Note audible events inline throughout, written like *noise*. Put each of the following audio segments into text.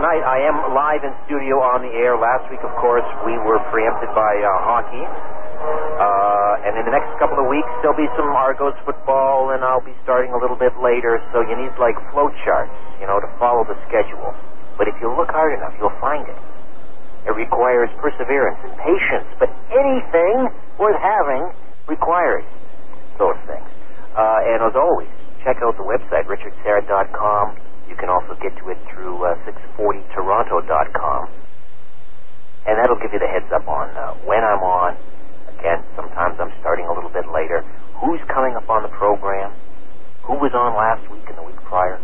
tonight I am live in studio on the air. Last week, of course, we were preempted by uh, hockey. Uh, and in the next couple of weeks, there'll be some Argos football, and I'll be starting a little bit later. So you need like flow charts, you know, to follow the schedule. But if you look hard enough, you'll find it. It requires perseverance and patience, but anything worth having requires those things. Uh, and as always, check out the website, richardsyrett.com. You can also get to it through uh, 640toronto.com. And that'll give you the heads up on uh, when I'm on. Again, sometimes I'm starting a little bit later. Who's coming up on the program? Who was on last week and the week prior?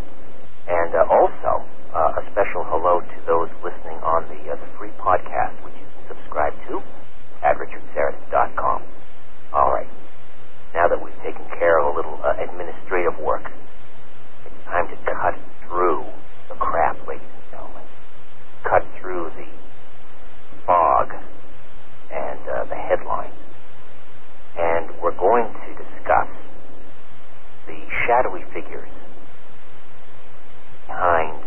And uh, also, uh, a special hello to those listening on the, uh, the free podcast, which you can subscribe to at richardsyrett.com. All right. Now that we've taken care of a little uh, administrative work, time to cut through the crap, ladies and gentlemen. Cut through the fog and uh, the headlines. And we're going to discuss the shadowy figures behind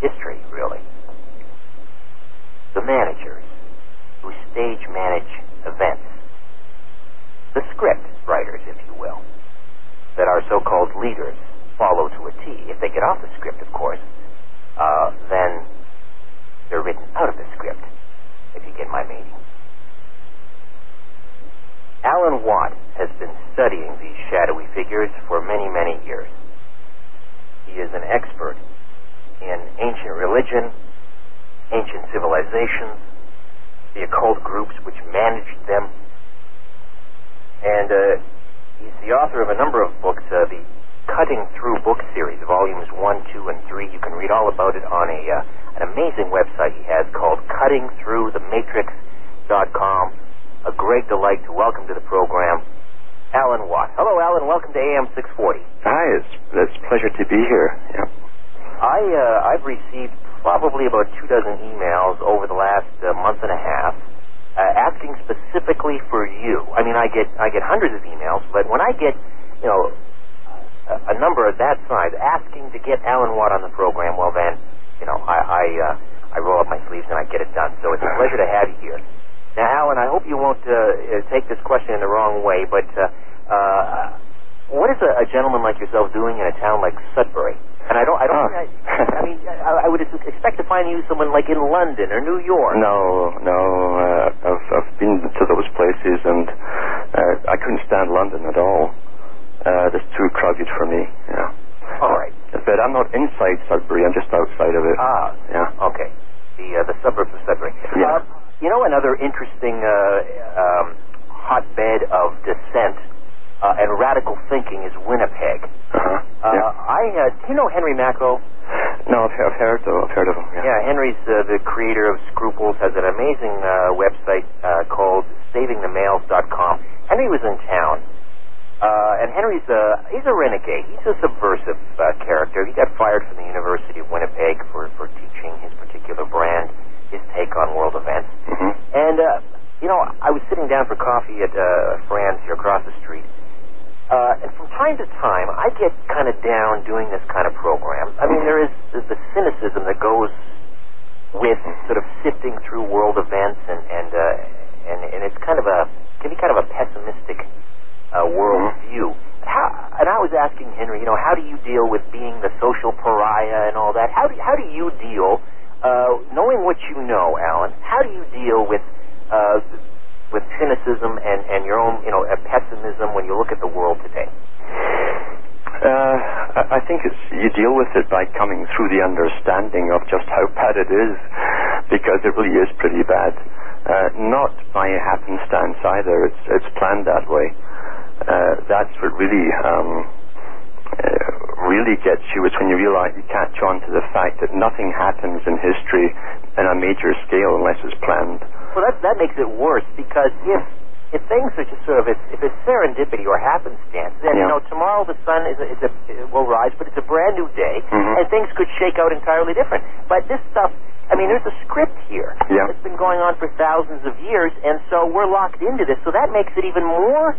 history, really. The managers who stage manage events. The script writers, if you will, that our so-called leaders follow to a T. If they get off the script, of course, uh, then they're written out of the script, if you get my meaning. Alan Watt has been studying these shadowy figures for many, many years. He is an expert in ancient religion, ancient civilizations, the occult groups which managed them, and uh, he's the author of a number of books, uh, the Cutting Through book series, volumes 1, 2, and 3. You can read all about it on a uh, an amazing website he has called cuttingthroughthematrix.com. A great delight to welcome to the program Alan Watt. Hello, Alan. Welcome to AM 640. Hi, it's, it's a pleasure to be here. Yeah. I uh, I've received probably about two dozen emails over the last uh, month and a half uh, asking specifically for you. I mean, I get I get hundreds of emails, but when I get you know a, a number of that size asking to get Alan Watt on the program, well then you know I I, uh, I roll up my sleeves and I get it done. So it's a pleasure to have you here. Now, Alan, I hope you won't uh, take this question in the wrong way, but uh, uh, what is a, a gentleman like yourself doing in a town like Sudbury? And I don't, I don't. Oh. I, I mean, I, I would expect to find you someone like in London or New York. No, no, uh, I've, I've been to those places and uh, I couldn't stand London at all. Uh, it's too crowded for me. Yeah. All right. But I'm not inside Sudbury. I'm just outside of it. Ah. Yeah. Okay. The uh, the suburbs of Sudbury. Yeah. Uh, you know, another interesting uh, um, hotbed of dissent uh, and radical thinking is Winnipeg. Uh-huh. Uh, yeah. I uh, do you know Henry Makow? No, I've, I've heard of, I've heard of him. Yeah. Yeah, Henry's uh, the creator of Scruples, has an amazing uh, website uh, called SavingTheMales.com. Henry was in town, uh, and Henry's a he's a renegade. He's a subversive uh, character. He got fired from the University of Winnipeg for for teaching his particular brand, his take on world events. hmm And uh, you know, I was sitting down for coffee at uh, Fran's here across the street. Uh, and from time to time, I get kind of down doing this kind of program. I mean, there is the cynicism that goes with sort of sifting through world events, and and uh, and, and it's kind of a can be kind of a pessimistic uh, world view. How, and I was asking Henry, you know, how do you deal with being the social pariah and all that? How do how do you deal, uh, knowing what you know, Alan? How do you deal with uh, with cynicism and, and your own, you know, uh, pessimism when you look at the world today? Uh, I I think it's you deal with it by coming through the understanding of just how bad it is, because it really is pretty bad. Uh, not by happenstance either. It's it's planned that way. Uh, that's what really um, uh, really gets you. Is when you realize you catch on to the fact that nothing happens in history in a major scale unless it's planned. Well, that that makes it worse because if if things are just sort of if, if it's serendipity or happenstance, then you know tomorrow the sun is a, is a it will rise, but it's a brand new day, Mhm. and things could shake out entirely different. But this stuff, I mean, there's a script here. Yeah. It's been going on for thousands of years, and so we're locked into this. So that makes it even more.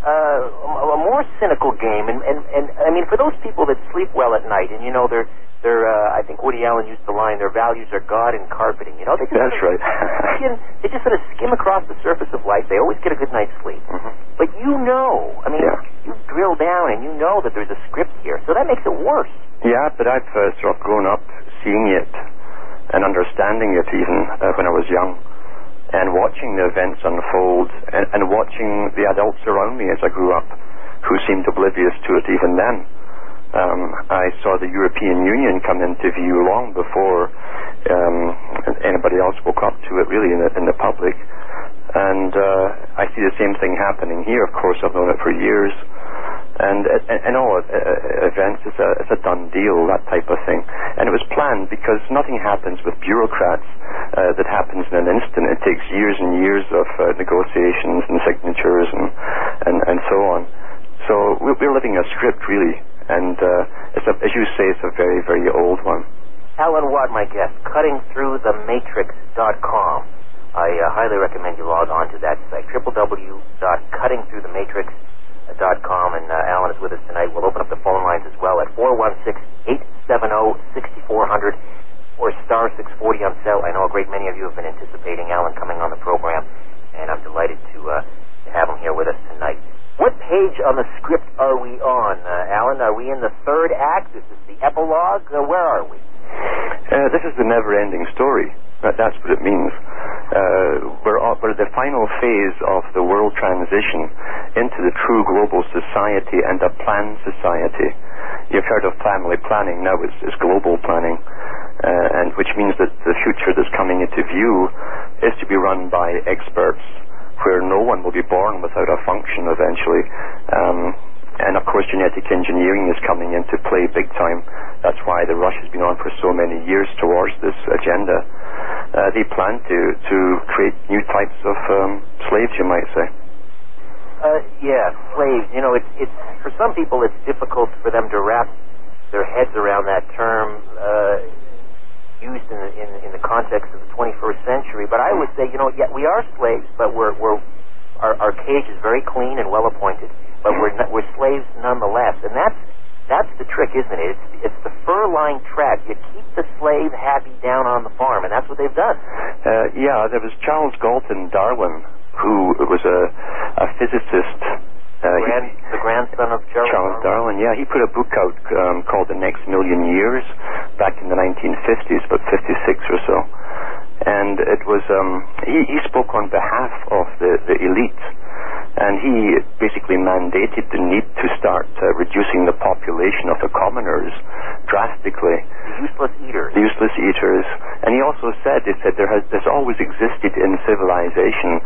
Uh, a more cynical game, and, and and I mean, for those people that sleep well at night, and you know, they're they're. Uh, I think Woody Allen used the line, "Their values are God and carpeting." You know, they just That's sort of right. *laughs* skim, they just sort of skim across the surface of life. They always get a good night's sleep. Mhm. But you know, I mean, Yeah. you drill down and you know that there's a script here, so that makes it worse. Yeah, but I've uh, sort of grown up seeing it and understanding it even uh, when I was young and watching the events unfold and, and watching the adults around me as I grew up who seemed oblivious to it even then. Um, I saw the European Union come into view long before um, anybody else woke up to it really in the, in the public. And uh, I see the same thing happening here. Of course, I've known it for years. And, and all uh, uh, events is a, is a done deal, that type of thing. And it was planned because nothing happens with bureaucrats uh, that happens in an instant. It takes years and years of uh, negotiations and signatures and, and, and so on. So we're, we're living a script, really. And uh, it's a, as you say, it's a very, very old one. Alan Watt, my guest, cuttingthroughthematrix.com. I uh, highly recommend you log on to that site, www.cuttingthroughthematrix.com. And uh, Alan is with us tonight. We'll open up the phone lines as well at 416-870-6400 or star 640 on cell. I know a great many of you have been anticipating Alan coming on the program, and I'm delighted to, uh, to have him here with us tonight. What page on the script are we on, uh, Alan? Are we in the third act? Is this the epilogue? Uh, where are we? Uh, this is the never-ending story. That, that's what it means. Uh, we're, all, we're at the final phase of the world transition into the true global society and a planned society. You've heard of family planning. Now it's, it's global planning, uh, and which means that the future that's coming into view is to be run by experts, where no one will be born without a function eventually. Um, and of course, genetic engineering is coming into play big time. That's why the rush has been on for so many years towards this agenda. Uh, they plan to, to create new types of um, slaves, you might say. Uh, yeah, slaves. You know, it's it's for some people it's difficult for them to wrap their heads around that term uh, used in the, in, in the context of the 21st century. But I would say, you know, yeah, we are slaves, but we're we're our, our cage is very clean and well appointed, but we're we're slaves nonetheless, and that's that's the trick, isn't it? It's it's the fur-lined trap. You keep the slave happy down on the farm, and that's what they've done. Uh, yeah, there was Charles Galton Darwin, who was a, a physicist. Uh, he- Grand, the grandson of Charles, Charles Darwin, yeah, he put a book out um, called The Next Million Years back in the 1950s, about 56 or so. And it was, um, he, he spoke on behalf of the, the elite. And he basically mandated the need to start uh, reducing the population of the commoners drastically the useless eaters. the useless eaters. And he also said, he said there has there's always existed in civilization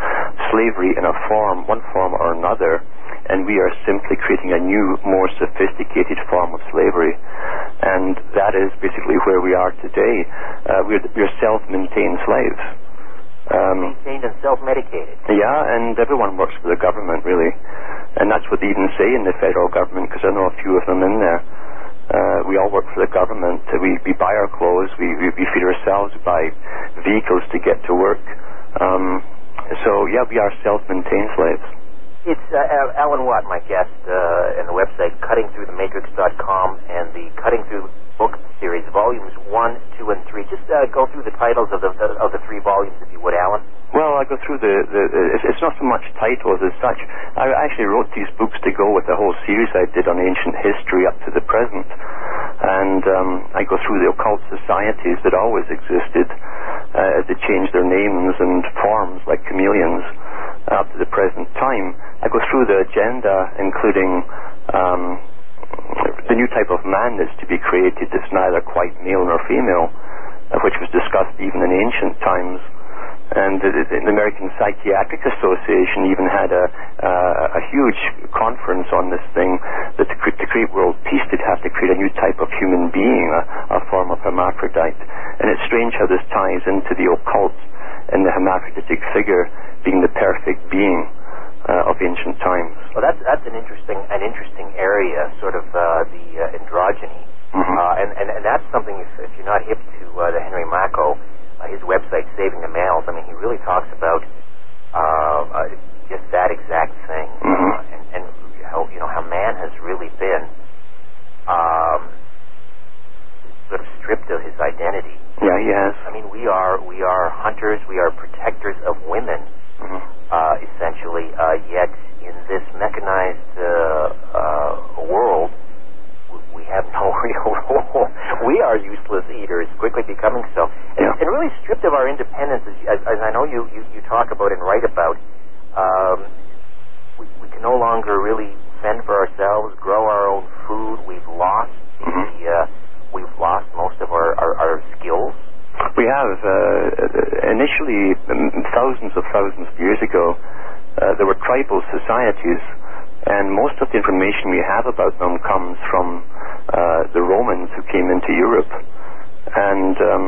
slavery in a form, one form or another, and we are simply creating a new, more sophisticated form of slavery. And that is basically where we are today. Uh, we're, we're self-maintained slaves. Um, Maintained and self-medicated. yeah, and everyone works for the government, really. And that's what they even say in the federal government, because I know a few of them in there. Uh, we all work for the government. We, we buy our clothes. We, we, we feed ourselves. We buy vehicles to get to work. Um, so, yeah, we are self-maintained slaves. It's uh, Alan Watt, my guest, uh, and the website cuttingthroughthematrix.com and the Cutting Through book series, volumes one, two, and three. Just uh, go through the titles of the of the three volumes, if you would, Alan. Well, I go through the, the, it's, not so much titles as such. I actually wrote these books to go with the whole series I did on ancient history up to the present. And um, I go through the occult societies that always existed. Uh, they change their names and forms like chameleons up to the present time. I go through the agenda, including um, the new type of man that's to be created that's neither quite male nor female, which was discussed even in ancient times. And the, the, the American Psychiatric Association even had a, uh, a huge conference on this thing that to, to create world peace, they'd have to create a new type of human being, a, a form of hermaphrodite. And it's strange how this ties into the occult and the hermaphroditic figure being the perfect being. uh, of ancient times. Well, that's that's an interesting an interesting area, sort of uh, the uh, androgyny, Mhm. uh, and, and and that's something. If, if you're not hip to uh, the Henry Makow, uh, his website, Saving the Males. I mean, he really talks about uh, uh, just that exact thing, Mhm. uh, and, and how you know how man has really been um, sort of stripped of his identity. Yeah, he has. I mean, we are we are hunters, we are protectors of women, Mhm. uh, essentially. Uh, yet in this mechanized uh, uh, world, we have no *laughs* real role. we are useless eaters, quickly becoming so, and, Yeah. and really stripped of our independence. As, as, as I know you, you you talk about and write about, um, we, we can no longer really fend for ourselves, grow our own food. We've lost the Mhm. uh, we've lost most of our, our, our skills. We have. Uh, initially, um, thousands of thousands of years ago, uh, there were tribal societies, and most of the information we have about them comes from uh, the Romans who came into Europe. And um,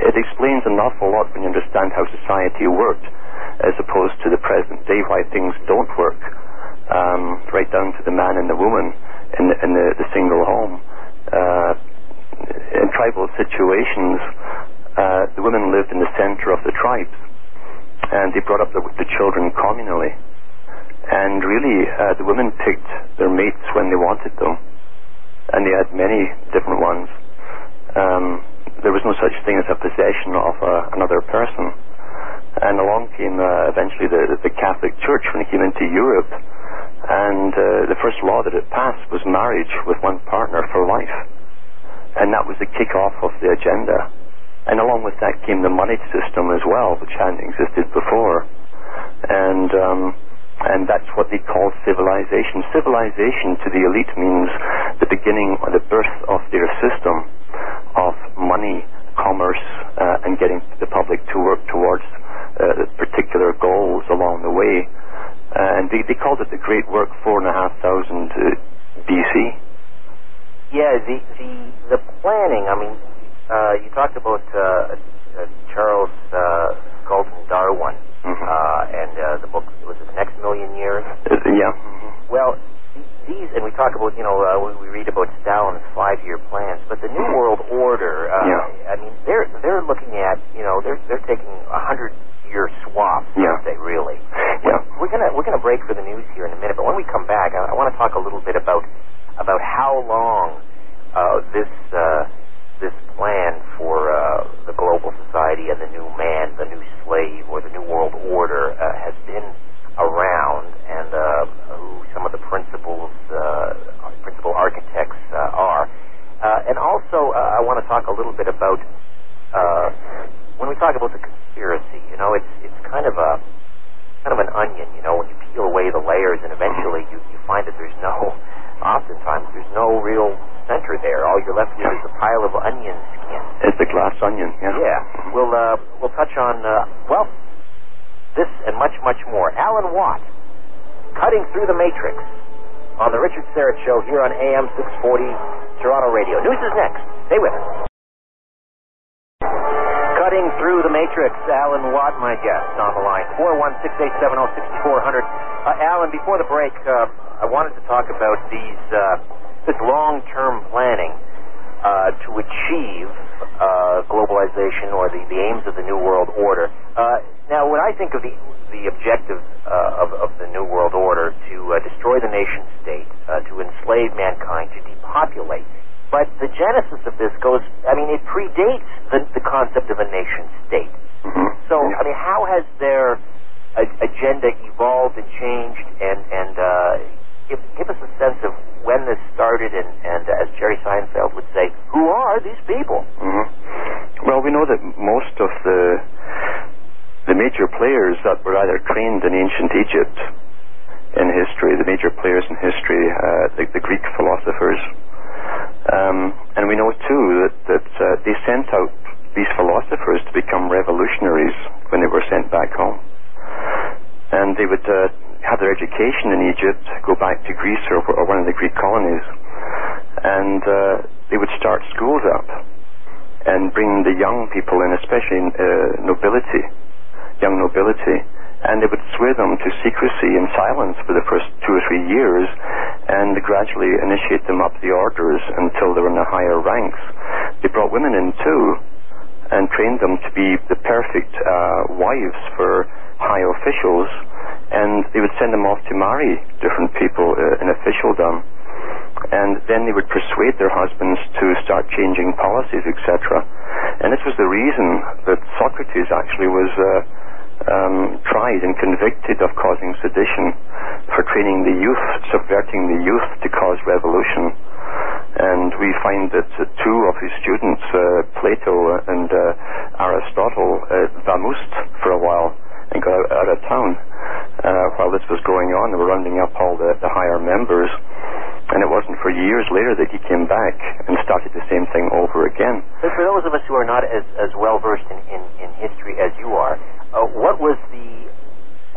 it explains an awful lot when you understand how society worked, as opposed to the present day, why things don't work, um, right down to the man and the woman in the, in the, the single home. Uh, in tribal situations, uh, the women lived in the center of the tribes, and they brought up the, the children communally. And really, uh, the women picked their mates when they wanted them, and they had many different ones. Um, there was no such thing as a possession of uh, another person. And along came uh, eventually the, the Catholic Church when it came into Europe, and uh, the first law that it passed was marriage with one partner for life and that was the kick-off of the agenda. And along with that came the money system as well, which hadn't existed before. And um, and that's what they call civilization. Civilization to the elite means the beginning or the birth of their system of money, commerce, uh, and getting the public to work towards uh, particular goals along the way. and they, they called it the Great Work, four and a half thousand uh, BC. Yeah, the the the planning. I mean, uh, you talked about uh, uh, Charles Galton Darwin Mhm. uh, and uh, the book was it the next million years? Uh, yeah. mhm. Well, these and we talk about you know uh, we, read about Stalin's five-year plans, but the New World Order. Uh, Yeah. I mean, they're they're looking at you know they're they're taking a hundred-year swaths, Yeah. aren't they? Really? *laughs* Yeah. We're gonna we're gonna break for the news here in a minute, but when we come back, I, I want to talk a little bit about about how long uh, this uh, this plan for uh, the global society and the new man, the new slave, or the new world order uh, has been around, and uh, who some of the principals uh, principal architects uh, are. Uh, and also, uh, I want to talk a little bit about uh, when we talk about the conspiracy. You know, it's it's kind of a kind of an onion, you know, when you peel away the layers and eventually you, you find that there's no, oftentimes there's no real center there. All you're left with is a pile of onion skin. It's the glass onion. Yeah. Yeah. We'll, uh, we'll touch on, uh, well, this and much, much more. Alan Watt, Cutting Through the Matrix on the Richard Syrett Show here on AM 640 Toronto Radio. News is next. Stay with us. Through the matrix, Alan Watt, my guest, on the line. 416-870-6400. Uh, Alan, before the break, uh, I wanted to talk about these uh, this long-term planning uh, to achieve uh, globalization or the, the aims of the New World Order. Uh, now, when I think of the the objective uh, of, of the New World Order to uh, destroy the nation state, uh, to enslave mankind, to depopulate, but the genesis of this goes, I mean, it predates the, the concept of a nation state. Mhm. So, I mean, how has their agenda evolved and changed? And and uh, give, give us a sense of when this started, and, and uh, as Jerry Seinfeld would say, who are these people? hmm Well, we know that most of the the major players that were either trained in ancient Egypt in history, the major players in history, uh, the, the Greek philosophers, um, and we know too that that uh, they sent out these philosophers to become revolutionaries when they were sent back home, and they would uh, have their education in Egypt, go back to Greece or, or one of the Greek colonies, and uh, they would start schools up and bring the young people in, especially uh, nobility, young nobility, and they would swear them to secrecy and silence for the first two or three years, and gradually initiate them up the orders until they were in the higher ranks. They brought women in too, and trained them to be the perfect uh, wives for high officials, and they would send them off to marry different people uh, in officialdom and then they would persuade their husbands to start changing policies, etc. And this was the reason that Socrates actually was uh, um, tried and convicted of causing sedition for training the youth, subverting the youth to cause revolution. And we find that uh, two of his students, uh, Plato and uh, Aristotle, uh, vamoosed for a while and got out, of town. Uh, while this was going on, they were rounding up all the, the higher members. And it wasn't for years later that he came back and started the same thing over again. But for those of us who are not as, as well versed in, in, in history as you are, uh, what was the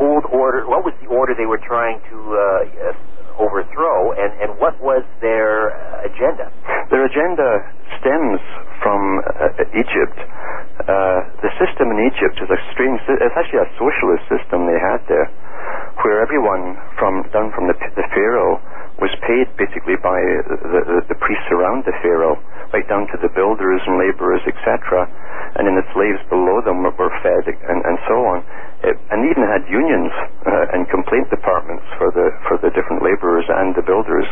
old order? What was the order they were trying to uh, overthrow, and, and what was their agenda? Their agenda stems from uh, Egypt. Uh, the system in Egypt is strange. It's actually a socialist system they had there, where everyone from down from the, the pharaoh was paid basically by the, the, the, priests around the pharaoh, right down to the builders and laborers, etc. And then the slaves below them were, fed and, and so on. It, and even had unions uh, and complaint departments for the for the different laborers and the builders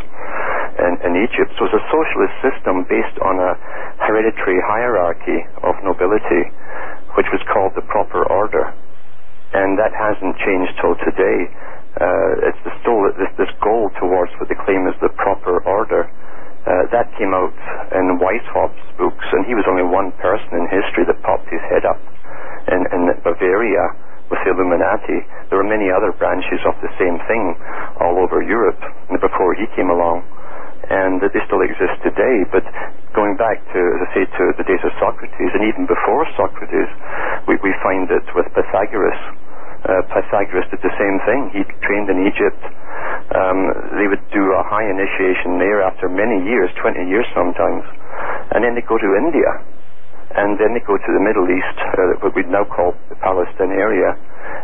in, in Egypt. So was a socialist system based on a hereditary hierarchy of nobility, which was called the proper order. And that hasn't changed till today uh, it's still this, this goal towards what they claim is the proper order. Uh, that came out in Weishaupt's books, and he was only one person in history that popped his head up in, in Bavaria with the Illuminati. There were many other branches of the same thing all over Europe before he came along, and that they still exist today. But going back to, as I say, to the days of Socrates, and even before Socrates, we, we find it with Pythagoras uh, Pythagoras did the same thing. He trained in Egypt. Um, they would do a high initiation there after many years, 20 years sometimes. And then they go to India. And then they go to the Middle East, uh, what we'd now call the Palestine area.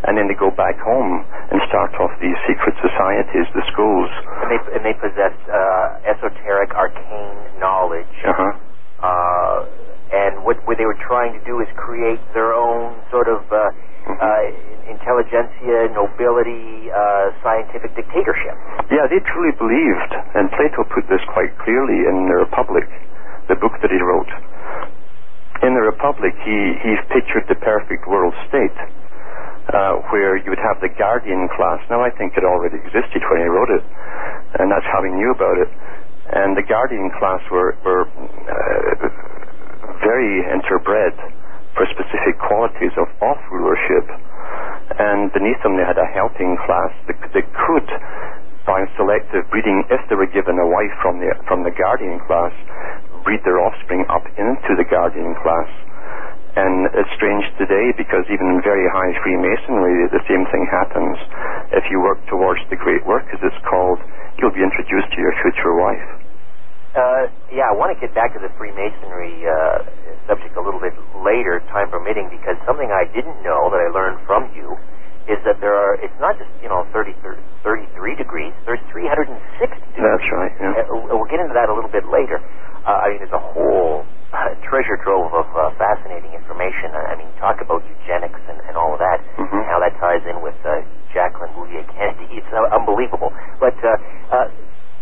And then they go back home and start off these secret societies, the schools. And they, and they possess uh, esoteric, arcane knowledge. Uh-huh. Uh, and what, what they were trying to do is create their own sort of uh, mm-hmm. uh, intelligentsia, nobility, uh, scientific dictatorship. Yeah, they truly believed, and Plato put this quite clearly in the Republic, the book that he wrote. In the Republic, he, he pictured the perfect world state, uh, where you would have the guardian class. Now, I think it already existed when he wrote it, and that's how he knew about it. And the guardian class were, were uh, very interbred for specific qualities of off rulership and beneath them they had a helping class that, that could, by selective breeding, if they were given a wife from the from the guardian class, breed their offspring up into the guardian class. And it's strange today because even in very high Freemasonry, the same thing happens. If you work towards the great work, as it's called, you'll be introduced to your future wife. Uh, yeah, I want to get back to the Freemasonry uh, subject a little bit later, time permitting, because something I didn't know that I learned from you is that there are, it's not just, you know, 30, 30 33 degrees, there's 360 degrees. That's right, yeah. Uh, we'll get into that a little bit later. Uh, I mean, there's a whole uh, treasure trove of uh, fascinating information. I mean, talk about eugenics and, and all of that, mm-hmm. and how that ties in with uh, Jacqueline Bouvier Kennedy. It's uh, unbelievable. But uh, uh,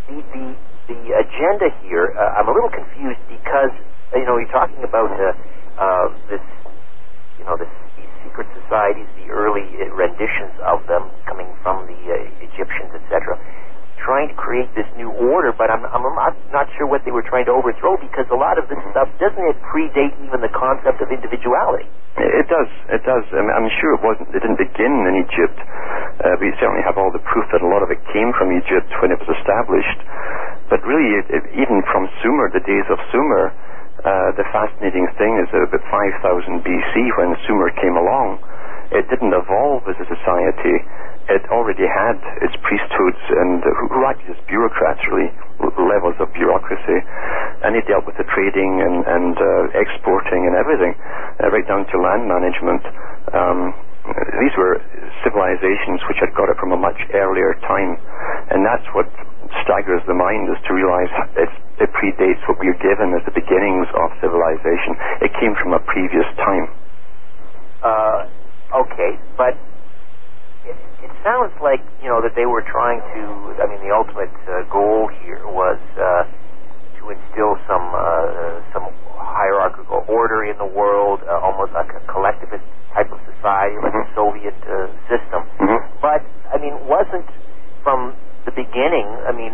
the, the, the agenda here, uh, I'm a little confused because you know, you're talking about uh, uh, this, you know, this, these secret societies, the early renditions of them coming from the uh, Egyptians, etc., trying to create this new order. But I'm, I'm not, not sure what they were trying to overthrow because a lot of this stuff doesn't it predate even the concept of individuality. It does. It does. I I'm sure it wasn't. It didn't begin in Egypt. Uh, we certainly have all the proof that a lot of it came from Egypt when it was established. But really, it, it, even from Sumer, the days of Sumer, uh, the fascinating thing is that about 5000 BC, when Sumer came along, it didn't evolve as a society. It already had its priesthoods and who acted as bureaucrats, really, levels of bureaucracy, dealt with the trading and, and uh, exporting and everything, uh, right down to land management. Um, these were civilizations which had got it from a much earlier time, and that's what staggers the mind is to realize it's, it predates what we're given as the beginnings of civilization. It came from a previous time. Uh, okay, but it, it sounds like you know that they were trying to. I mean, the ultimate uh, goal here was uh, to instill some uh, some hierarchical order in the world, uh, almost like a collectivist type of society, like Mhm. the Soviet uh, system. Mhm. But I mean, wasn't from the beginning? I mean,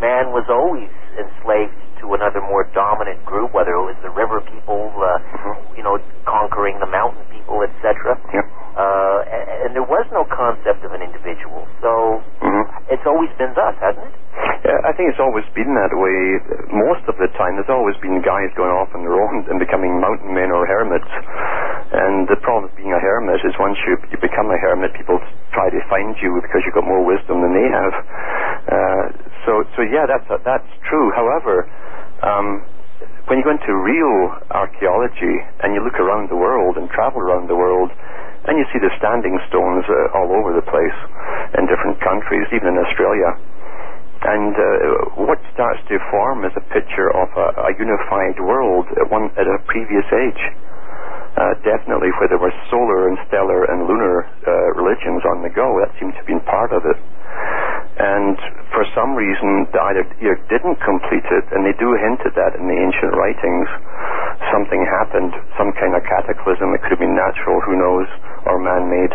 man was always enslaved to another more dominant group, whether it was the river people, uh, Mhm. you know, conquering the mountain people, etc. Yeah. Uh, and, and there was no concept of an individual. So Mhm. it's always been thus, hasn't it? Yeah, I think it's always been that way. Most of the time, there's always been guys going off on their own and becoming mountain men or hermits. And the problem with being a hermit is once you, you become a hermit, people try to find you because you've got more wisdom than they have. Uh, so, so yeah, that's that's true. However, um, when you go into real archaeology and you look around the world and travel around the world, and you see the standing stones uh, all over the place in different countries, even in Australia. And uh, what starts to form is a picture of a, a unified world at one at a previous age. Uh, definitely, where there were solar and stellar and lunar uh, religions on the go, that seemed to have been part of it. And for some reason, they either didn't complete it, and they do hint at that in the ancient writings. Something happened, some kind of cataclysm. It could have been natural, who knows, or man-made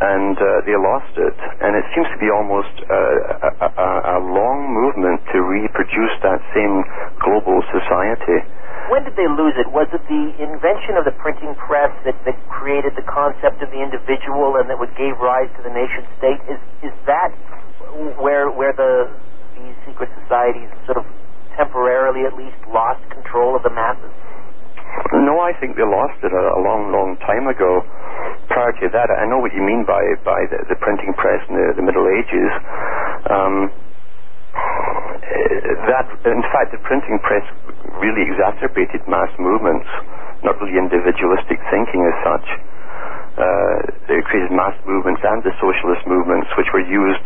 and uh, they lost it. And it seems to be almost uh, a, a, a long movement to reproduce that same global society. When did they lose it? Was it the invention of the printing press that, that created the concept of the individual and that what gave rise to the nation state? Is is that where where the these secret societies sort of temporarily at least lost control of the masses? No, I think they lost it a, a long, long time ago. Prior to that, I know what you mean by by the, the printing press in the, the Middle Ages. Um, that, in fact, the printing press really exacerbated mass movements, not really individualistic thinking as such. Uh, it created mass movements and the socialist movements, which were used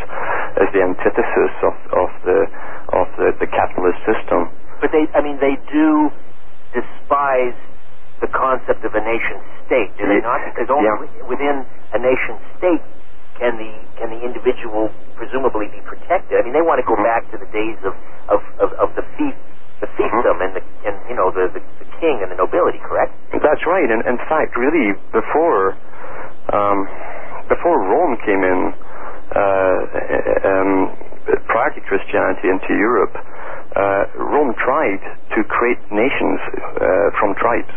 as the antithesis of, of the of the, the capitalist system. But they, I mean, they do despise the concept of a nation state, do they not? Because only yeah. within a nation state can the can the individual presumably be protected. I mean, they want to go Mhm. back to the days of of, of, of the fief, the fiefdom, and the and you know the, the the king and the nobility. Correct? That's right. And in fact, really, before um, before Rome came in, uh, um, prior to Christianity into Europe, uh, Rome tried to create nations uh, from tribes,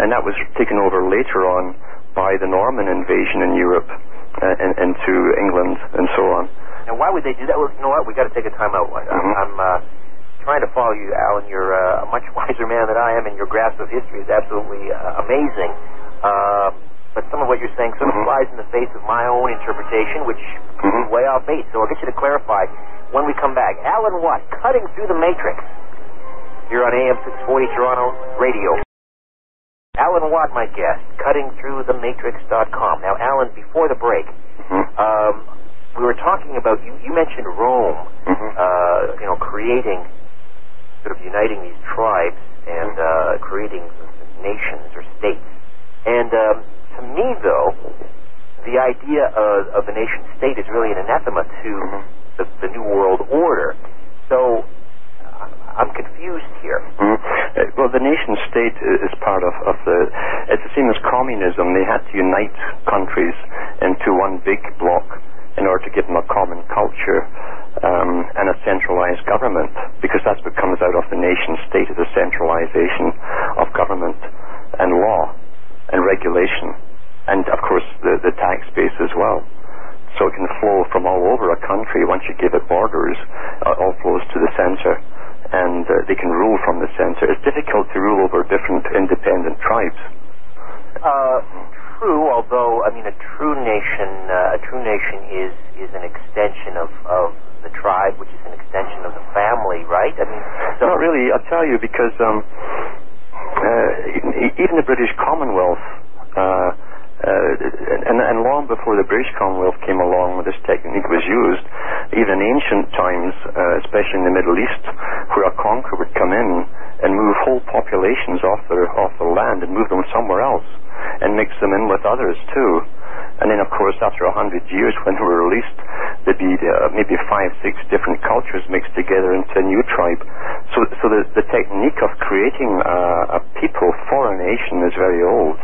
and that was taken over later on by the Norman invasion in Europe uh, and, into England and so on. Now, why would they do that? Well, you know what? We got to take a time out. I'm, Mhm. I'm uh, trying to follow you, Alan. You're uh, a much *laughs* wiser man than I am, and your grasp of history is absolutely uh, amazing. But some of what you're saying sort of Mhm. flies in the face of my own interpretation, which Mhm. be way off base. So I'll get you to clarify when we come back. Alan Watt, cutting through the matrix. Here on AM 640 Toronto Radio. Alan Watt, my guest, cuttingthroughthematrix.com. Now, Alan, before the break, Mhm. um, we were talking about you. You mentioned Rome, Mhm. uh, you know, creating, sort of uniting these tribes and uh, creating nations or states. And um, to me, though, the idea of, of a nation state is really an anathema to Mhm. the, the New World Order. So I'm confused here. Mhm. Uh, well, the nation state is part of, of the. It's the same as communism. They had to unite countries into one big bloc in order to give them a common culture um, and a centralized government, because that's what comes out of the nation state is a centralization of government and law and regulation, and of course the, the tax base as well. So it can flow from all over a country once you give it borders. Uh, all flows to the center, and uh, they can rule from the center. It's difficult to rule over different independent tribes. Uh, true, although I mean a true nation, uh, a true nation is is an extension of of the tribe, which is an extension of the family, right? I mean, so Not really. I'll tell you because um, uh, even the British Commonwealth uh, and, and long before the British Commonwealth came along, this technique was used, even ancient times, uh, especially in the Middle East, where a conqueror would come in and move whole populations off their off the land and move them somewhere else, and mix them in with others too. And then, of course, after a hundred years, *laughs* when they were released, there'd be uh, maybe five, six different cultures mixed together into a new tribe. So, so the, the technique of creating uh, a people for a nation is very old.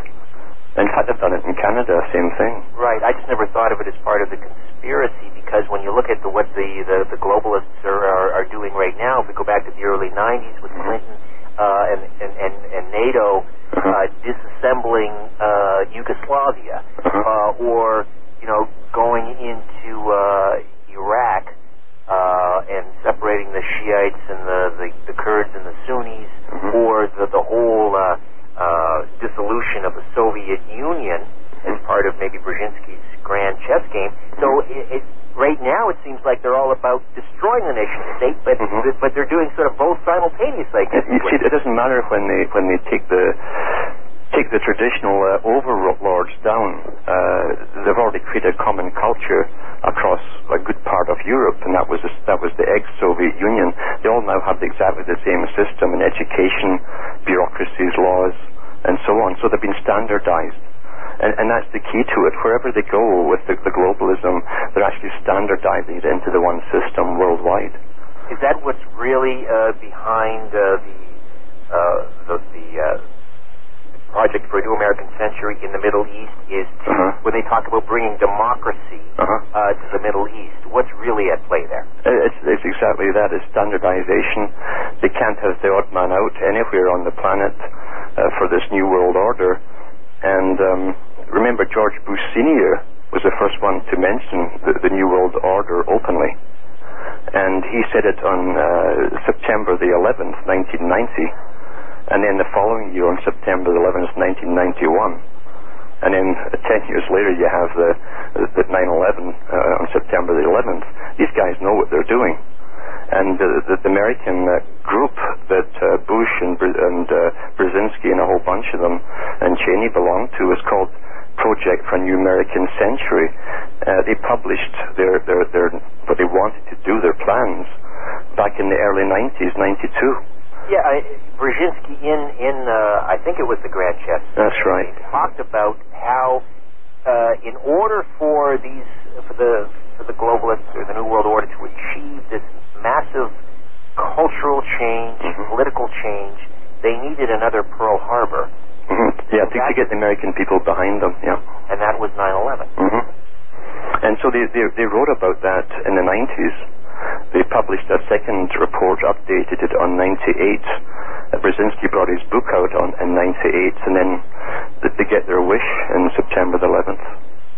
Fact, they've done it in Canada, same thing. Right. I just never thought of it as part of the conspiracy because when you look at the, what the, the, the globalists are, are, are doing right now, if we go back to the early 90s with Mhm. Clinton uh, and, and, and, and NATO Uh-huh. uh, disassembling uh, Yugoslavia, Uh-huh. uh, or you know going into uh, Iraq uh, and separating the Shiites and the, the, the Kurds and the Sunnis, Mhm. or the, the whole uh, dissolution of the Soviet Union as part of maybe Brzezinski's grand chess game. So it, it, right now it seems like they're all about destroying the nation state, but Mhm. but they're doing sort of both simultaneously. I. You see, it doesn't matter when they when they take the take the traditional uh, overlords down. Uh, they've already created a common culture across a good part of Europe, and that was the, that was the ex-Soviet Union. They all now have exactly the same system in education, bureaucracies, laws, and so on. So they've been standardized. And, and that's the key to it. Wherever they go with the, the globalism, they're actually standardizing it into the one system worldwide. Is that what's really uh, behind uh, the uh, the, the uh, project for a new American century in the Middle East? Is Uh-huh. when they talk about bringing democracy Uh-huh. uh, to the Middle East, what's really at play there? Uh, It's, it's exactly that. It's standardization. They can't have the odd man out anywhere on the planet uh, for this new world order. And um, remember, George Bush Senior was the first one to mention the, the new world order openly, and he said it on uh, September the 11th, 1990. And then the following year, on September the 11th, 1991. And then uh, 10 years later, you have the, the 9/11 uh, on September the 11th. These guys know what they're doing. And uh, the, the American uh, group that uh, Bush and, and uh, Brzezinski and a whole bunch of them and Cheney belonged to is called Project for a New American Century. Uh, they published their, their, their what they wanted to do, their plans, back in the early 90s, 92. Yeah, I, Brzezinski in in uh, I think it was the Grand Chess. That's right. Talked about how uh, in order for these for the for the globalists or the New World Order to achieve this massive cultural change, Mhm. political change, they needed another Pearl Harbor, hmm Yeah, to, to get the American people behind them. Yeah. and that was 9/11. hmm And so they, they, they wrote about that in the 90s. They published a second report, updated it on 98. Uh, Brzezinski brought his book out on in 98, and then th- they get their wish in September the 11th.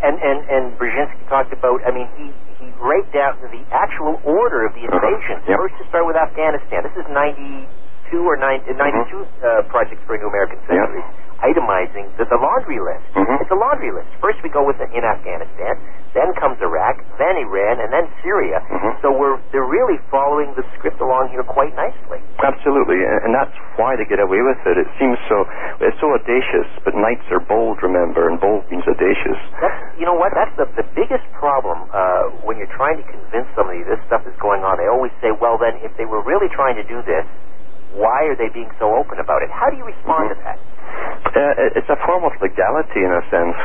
And and and Brzezinski talked about. I mean, he he wrote down the actual order of the Uh-huh. invasion. Yep. First, to start with Afghanistan. This is 92 or 9, uh, 92 uh, projects for a new American Mm-hmm. Yep. Itemizing the, the laundry list. Mhm. It's a laundry list. First, we go with the, in Afghanistan. Then comes Iraq. Then Iran, and then Syria. Mhm. So we're they're really following the script along here quite nicely. Absolutely, and that's why they get away with it. It seems so it's so audacious, but knights are bold, remember, and bold means audacious. That's you know what? That's the the biggest problem uh, when you're trying to convince somebody this stuff is going on. They always say, "Well, then, if they were really trying to do this, why are they being so open about it?" How do you respond Mhm. to that? Uh, it's a form of legality in a sense.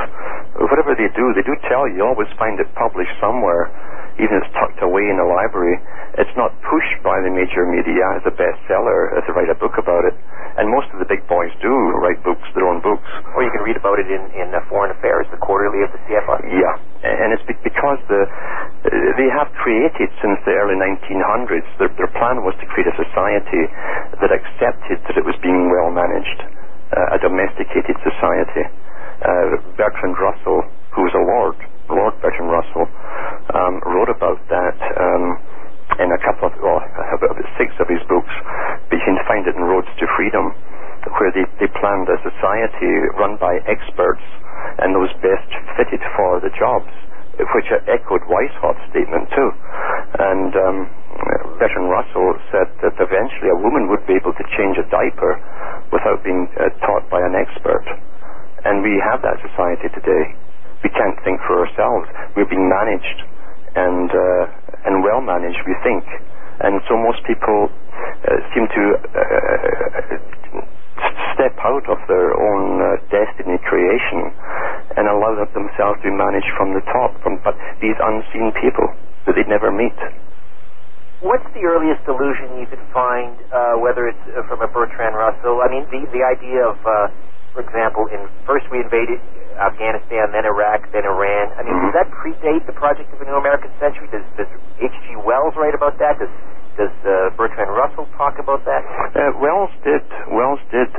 Whatever they do, they do tell you. You always find it published somewhere, even if it's tucked away in a library. It's not pushed by the major media as a bestseller if they write a book about it. And most of the big boys do write books, their own books. Or you can read about it in in uh, Foreign Affairs, the quarterly of the CFR. Yeah, and it's because the they have created since the early 1900s. Their, their plan was to create a society that accepted that it was being well managed, uh, a domesticated society. Uh, Bertrand Russell, who was a lord, Lord Bertrand Russell, um, wrote about that. Um, in a couple of, well, about six of his books, but you can find it in Roads to Freedom, where they, they planned a society run by experts and those best fitted for the jobs, which echoed Weishaupt's statement too. And um, Bertrand Russell said that eventually a woman would be able to change a diaper without being uh, taught by an expert. And we have that society today. we can't think for ourselves. We're being managed and uh, and well managed, we think. And so most people uh, seem to uh, step out of their own uh, destiny creation and allow themselves to be managed from the top, from but these unseen people that they'd never meet. What's the earliest illusion you could find, uh, whether it's uh, from a Bertrand Russell? I mean, the the idea of, uh, for example, in first we invaded Afghanistan, then Iraq, then Iran. I mean, does that predate the project of a new American century? Does does H.G. Wells write about that? Does does uh, Bertrand Russell talk about that? Uh, Wells did. Wells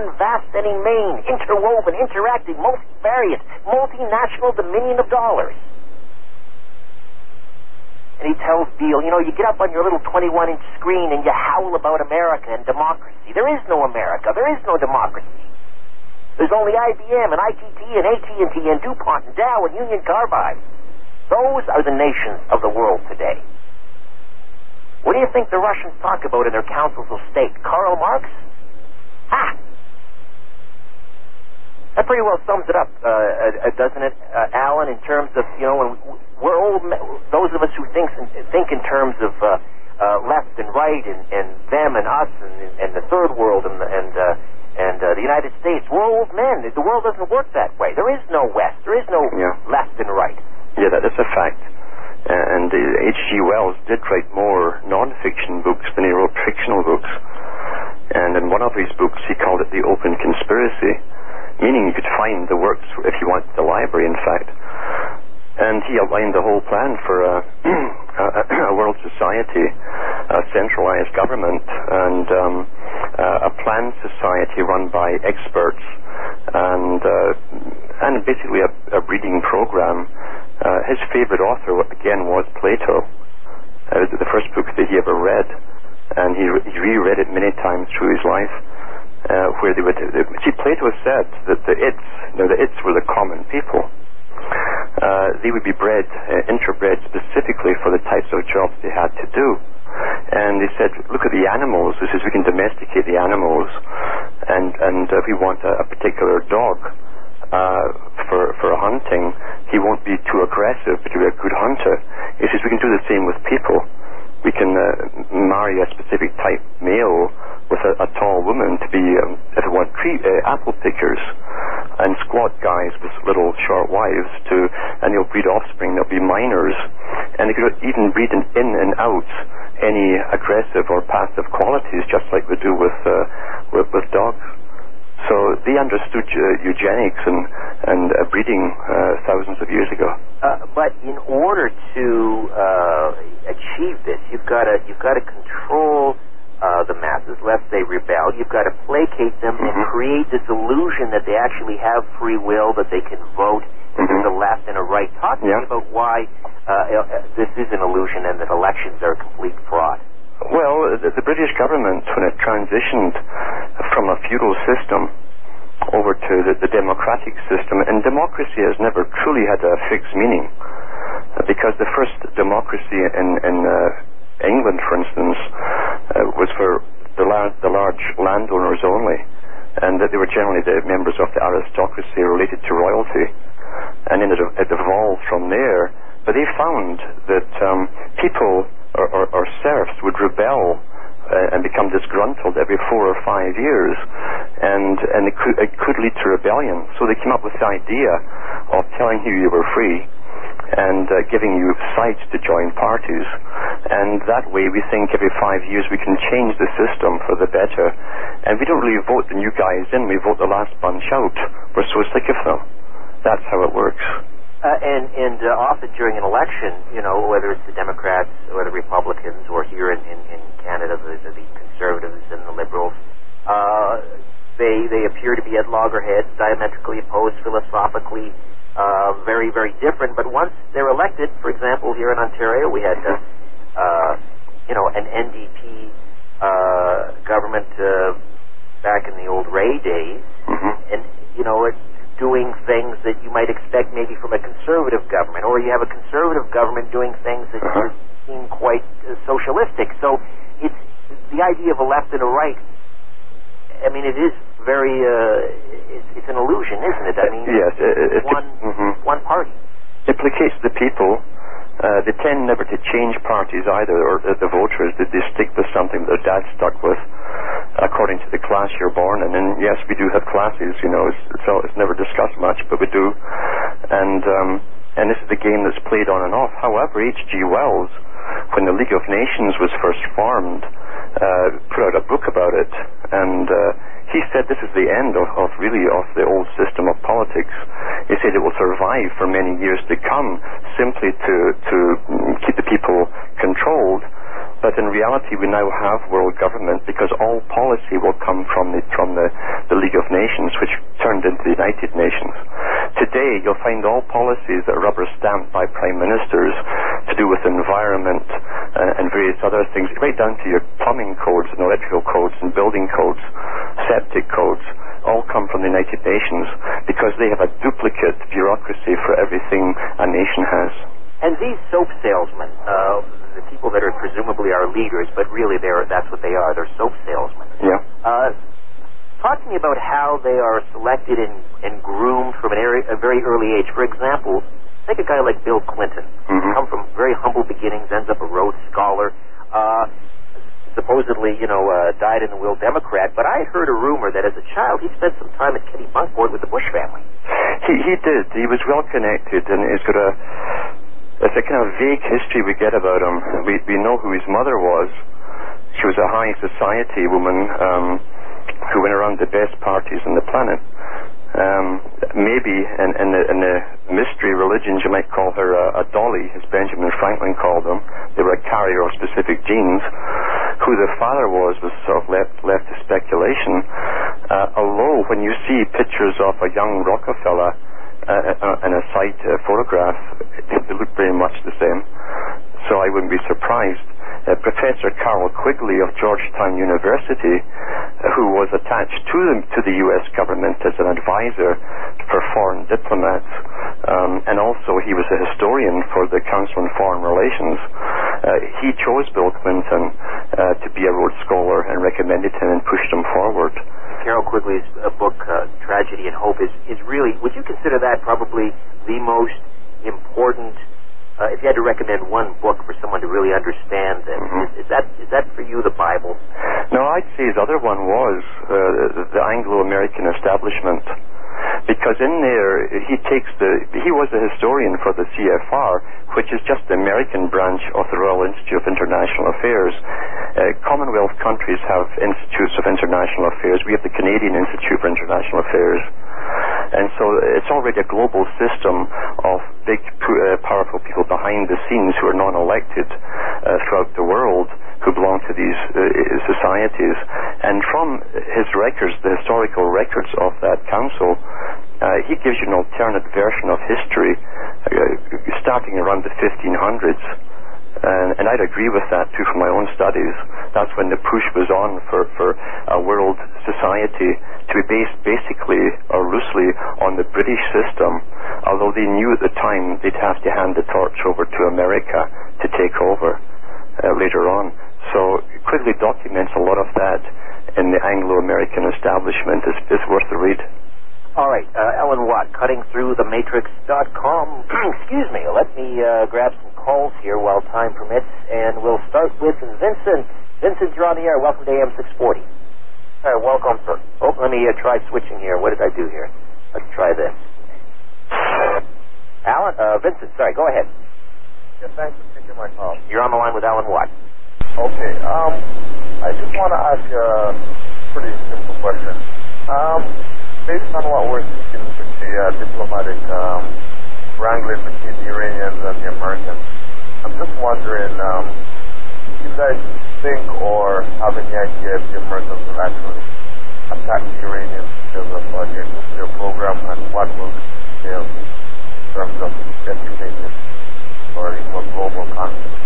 One vast and inane, interwoven, interacting, multivariate, multinational dominion of dollars. And he tells Beale, you know, you get up on your little 21 inch screen and you howl about America and democracy. There is no America. There is no democracy. There's only IBM and ITT and AT&T and DuPont and Dow and Union Carbide. Those are the nations of the world today. What do you think the Russians talk about in their councils of state? Karl Marx? Ha! That pretty well sums it up, uh, uh, doesn't it, uh, Alan? In terms of you know, when we're old, those of us who think think in terms of uh, uh, left and right, and, and them and us, and, and the third world, and and uh, and uh, the United States, we're old men. The world doesn't work that way. There is no West. There is no Yeah. left and right. Yeah, that is a fact. And uh, H.G. Wells did write more non-fiction books than he wrote fictional books. And in one of his books, he called it The Open Conspiracy, meaning you could find the works if you went to the library, in fact. And he outlined the whole plan for a, *clears throat* a, world society, a centralized government, and um, uh, a planned society run by experts, and uh, and basically a, a reading program. Uh, his favorite author, again, was Plato. Uh, it was the first book that he ever read, and he, re- he reread it many times through his life. Uh, where they would, see, Plato said that the its, you know, the its were the common people. Uh, they would be bred, uh, interbred specifically for the types of jobs they had to do. And they said, look at the animals. This is we can domesticate the animals, and and uh, if we want a, a particular dog uh, for for hunting, he won't be too aggressive, but he'll be a good hunter. He says we can do the same with people. We can uh, marry a specific type male with a, a tall woman to be, um, if you want, tree, uh, apple pickers, and squat guys with little short wives to, and they'll breed offspring. They'll be miners, and they could even breed in, in and out any aggressive or passive qualities, just like we do with uh, with, with dogs. So they understood uh, eugenics and and uh, breeding uh, thousands of years ago. Uh, but in order to uh, achieve this, you've got to you've got to control uh, the masses lest they rebel. You've got to placate them and Mhm. create this illusion that they actually have free will, that they can vote. that There's a left and a right. Talk to Yeah. me about why this is an illusion and that elections are a complete fraud. Well, the, British government, when it transitioned from a feudal system over to the, the democratic system, and democracy has never truly had a fixed meaning, uh, because the first democracy in, in uh, England, for instance, uh, was for the, la- the large landowners only, and that they were generally the members of the aristocracy related to royalty, and then it, it evolved from there. But they found that um, people or, or, or serfs would rebel uh, and become disgruntled every four or five years, and and it could, it could lead to rebellion. So they came up with the idea of telling you you were free and uh, giving you sites to join parties, and that way we think every five years we can change the system for the better, and we don't really vote the new guys in; we vote the last bunch out. We're so sick of them. That's how it works. Uh, and and uh, often during an election, you know, whether it's the Democrats or the Republicans, or here in, in, in Canada, the, the Conservatives and the Liberals, uh, they they appear to be at loggerheads, diametrically opposed, philosophically uh, very very different. But once they're elected, for example, here in Ontario, we had uh, uh, you know an NDP uh, government uh, back in the old Rae days, hmm and you know it's doing things that you might expect maybe from a conservative government, or you have a conservative government doing things that Uh-huh. seem quite uh, socialistic. So it's the idea of a left and a right. I mean, it is very. Uh, it's, it's an illusion, isn't it? I mean, Yes, it, it, it, one mhm. one party. It placates the people. Uh, they tend never to change parties either, or the, the voters. They, they stick with something that their dad stuck with, according to the class you're born in. And yes, we do have classes. You know, it's, it's, it's never discussed much, but we do. And um, and this is the game that's played on and off. However, H.G. Wells, when the League of Nations was first formed, uh, put out a book about it, and uh, he said this is the end of, of really of the old system of politics. He said it will survive for many years to come historian for the CFR, which is just the American branch of the Royal Institute of International Affairs. Uh, Commonwealth countries have institutes of international affairs. We have the Canadian Institute for International Affairs. And so it's already a global system of big, uh, powerful people behind the scenes who are non-elected uh, throughout the world who belong to these uh, societies. And from his records, the historical records of that council, uh, he gives you an alternate version of history uh, starting around the 1500s. And, and I'd agree with that too from my own studies. That's when the push was on for, for a world society to be based basically or loosely on the British system, although they knew at the time they'd have to hand the torch over to America to take over uh, later on. So Quigley documents a lot of that in the Anglo-American establishment is, is worth the read. All right, uh, Alan Watt, cutting through the cuttingthroughthematrix.com. *clears throat* Excuse me. Let me uh, grab some calls here while time permits, and we'll start with Vincent. Vincent, you're on the air. Welcome to AM 640. Hey, welcome, sir. Oh, let me uh, try switching here. What did I do here? Let's try this. Alan, uh, Vincent, sorry, go ahead. Yeah, thanks for taking my call. You're on the line with Alan Watt. Okay, um, I just want to ask a pretty simple question. Um, based on what we're seeing with the uh, diplomatic um, wrangling between the Iranians and the Americans, I'm just wondering, um, do you guys think or have any idea if the Americans will actually attack the Iranians because of uh, their nuclear program and what will it entail in terms of escalating or even global conflict?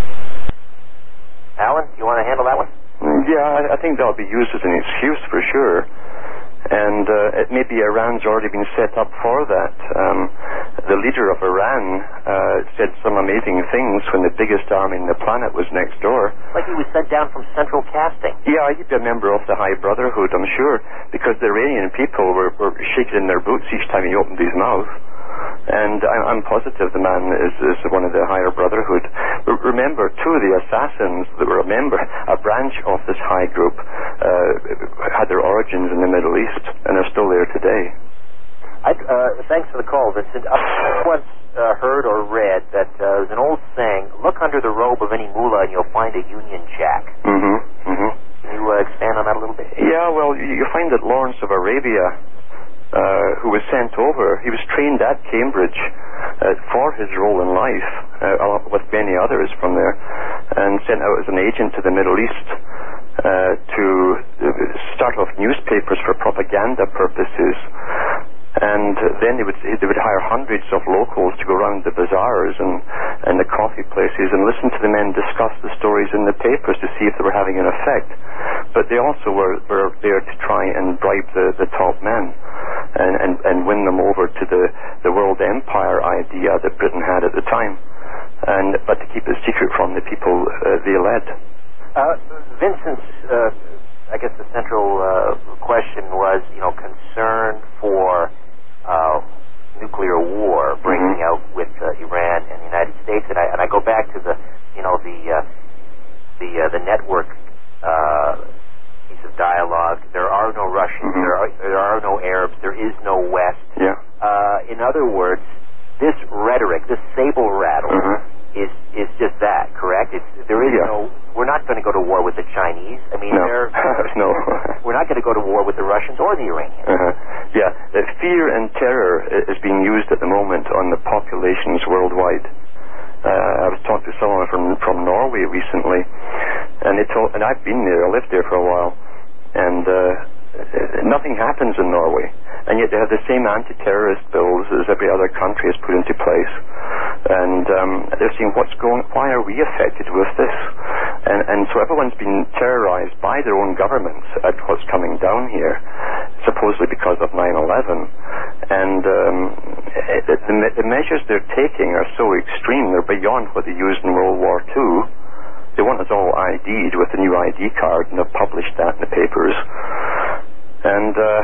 Alan, you want to handle that one? Mm, Yeah, I, I think that'll be used as an excuse for sure. And uh, it maybe Iran's already been set up for that. Um, the leader of Iran uh, said some amazing things when the biggest army in the planet was next door. Like he was sent down from Central Casting. Yeah, he'd be a member of the High Brotherhood, I'm sure, because the Iranian people were, were shaking in their boots each time he opened his mouth. And I, I'm positive the man is, is one of the higher brotherhood. But remember, two of the assassins that were a member, a branch of this high group, uh, had their origins in the Middle East and are still there today. I, uh, thanks for the call, Vincent. I once uh, heard or read that uh, there's an old saying: "Look under the robe of any mullah, and you'll find a Union Jack." Mm-hmm. Mm-hmm. Can you uh, expand on that a little bit? Yeah, well, you, you find that Lawrence of Arabia, uh, who was sent over, he was trained at Cambridge uh, for his role in life, uh, along with many others from there, and sent out as an agent to the Middle East uh, to uh, start off newspapers for propaganda purposes. And then they would they would hire hundreds of locals to go around the bazaars and, and the coffee places and listen to the men discuss the stories in the papers to see if they were having an effect. But they also were, were there to try and bribe the, the top men and, and, and win them over to the, the world empire idea that Britain had at the time. And but to keep it secret from the people uh, they led. Uh, Vincent's, uh, I guess the central uh, question was, you know, concern for uh, nuclear war breaking Mhm. out with uh, Iran and the United States, and I and I go back to the, you know, the uh, the uh, the network uh, piece of dialogue. There are no Russians. Mhm. There are there are no Arabs. There is no West. Yeah. Uh, in other words, this rhetoric, this sable rattle, Mhm. Is is just that. Correct? It's, there is Yeah. no. We're not going to go to war with the Chinese. I mean, No. *laughs* no. we're not going to go to war with the Russians or the Iranians. Uh-huh. Yeah, uh, fear and terror is being used at the moment on the populations worldwide. Uh, I was talking to someone from from Norway recently, and they told, and I've been there. I lived there for a while, and uh, nothing happens in Norway, and yet they have the same anti-terrorist bills as every other country has put into place. And um, they're saying, what's going? Why are we affected with this? And, and so everyone's been terrorized by their own governments at what's coming down here, supposedly because of 9/11. And um, it, it, the, the measures they're taking are so extreme; they're beyond what they used in World War II. They want us all ID'd with a new ID card, and they've published that in the papers. And uh,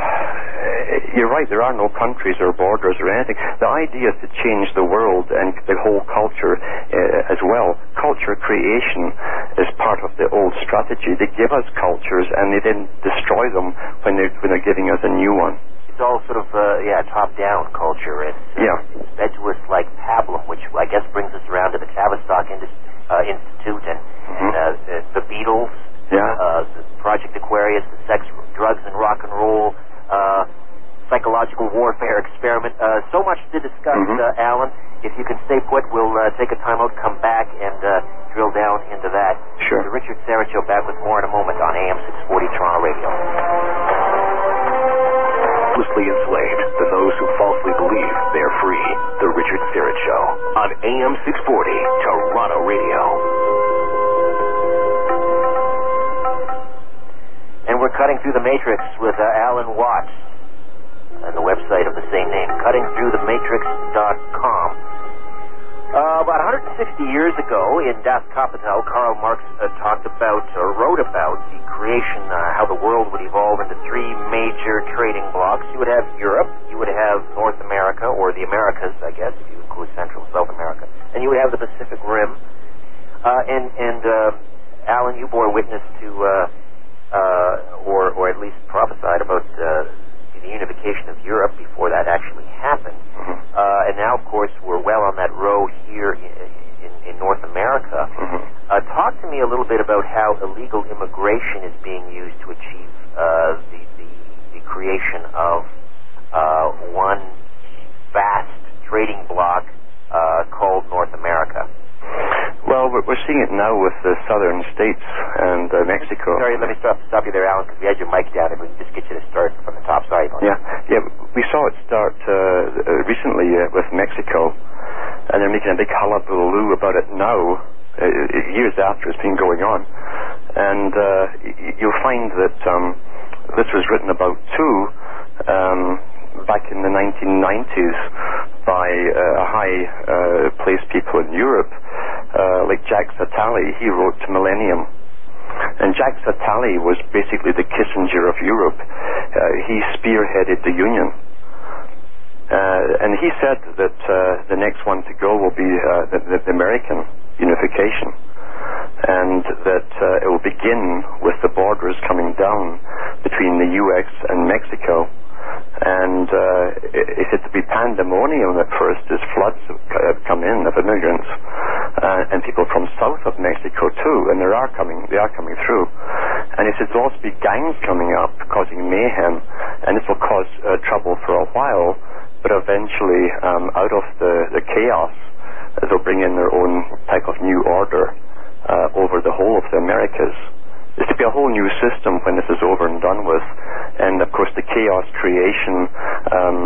you're right, there are no countries or borders or anything. The idea is to change the world and the whole culture uh, as well. Culture creation is part of the old strategy. They give us cultures and they then destroy them when they're, when they're giving us a new one. It's all sort of, uh, yeah, top-down culture. It's, uh, Yeah. it's to us like pablum, which I guess brings us Jacques was basically the Kissinger of Europe. Uh, he spearheaded the Union. Uh, and he said that uh, the next one to go will be uh, the, the, the American unification. And that uh, it will begin with the borders coming down between the US and Mexico. And uh, it, it be pandemonium at first as floods have come in of immigrants uh, and people from south of Mexico too, and there are coming, they are coming through. And he said there'll also be gangs coming up causing mayhem, and this will cause uh, trouble for a while, but eventually, um, out of the, the chaos, they'll bring in their own type of new order uh, over the whole of the Americas. There's to be a whole new system when this is over and done with, and of course the chaos creation um,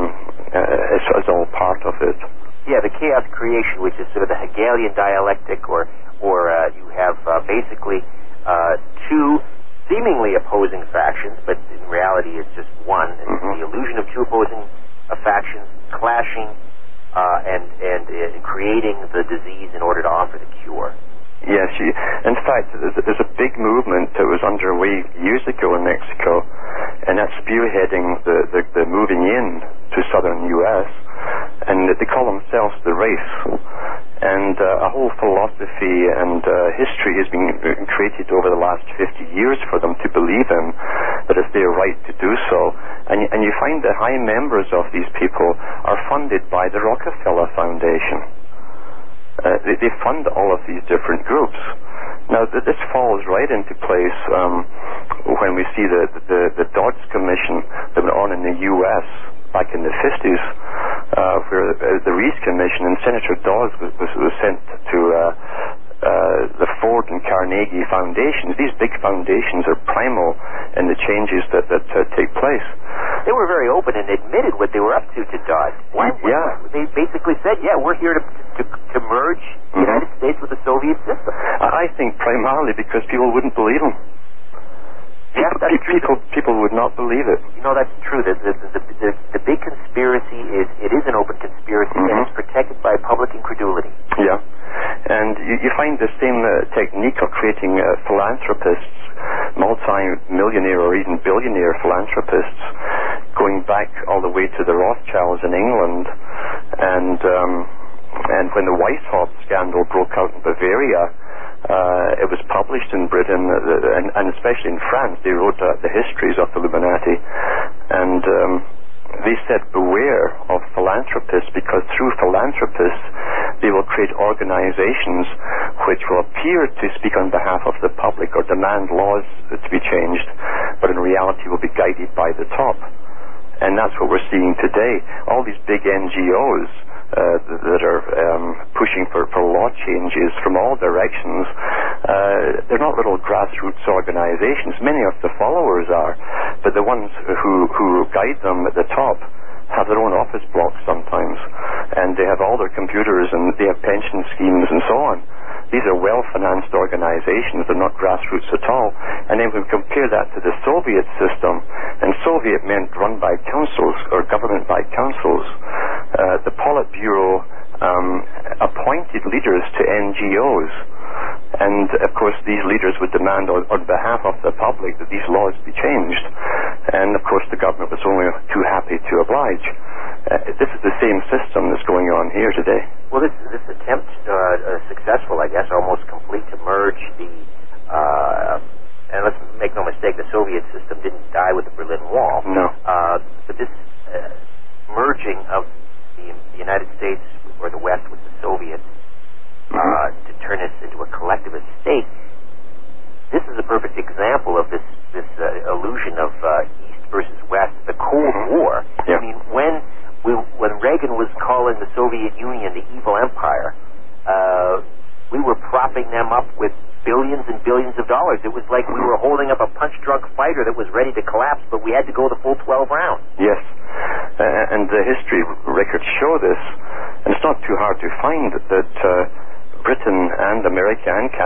uh, is, is all part of it. Yeah, the chaos creation, which is sort of the Hegelian dialectic, or or uh, you have uh, basically uh, two seemingly opposing factions, but in reality it's just one. It's Mhm. the illusion of two opposing uh, factions clashing uh, and and uh, creating the disease in order to offer the cure. Yes, you, in fact, there's, there's a big movement that was underway years ago in Mexico, and that's spearheading the, the, the moving in to southern U.S., and they call themselves the race. And uh, a whole philosophy and uh, history has been created over the last 50 years for them to believe in that it's their right to do so. And, and you find that high members of these people are funded by the Rockefeller Foundation. Uh, they, they fund all of these different groups. Now, th- this falls right into place um, when we see the, the, the Dodds Commission that went on in the U.S. back in the 50s, uh, where uh, the Reece Commission and Senator Dawes was, was, was sent to uh, the Ford and Carnegie Foundations. These big foundations are primal in the changes that, that uh, take place. They were very open and admitted what they were up to to Dodd. Why, Yeah. why- They basically said, "Yeah, we're here to to, to merge the Mhm. United States with the Soviet system." I think primarily because people wouldn't believe them. Yeah, People, that's pe- true. people, people would not believe it. You know, that's true. The, the, the, the, the big conspiracy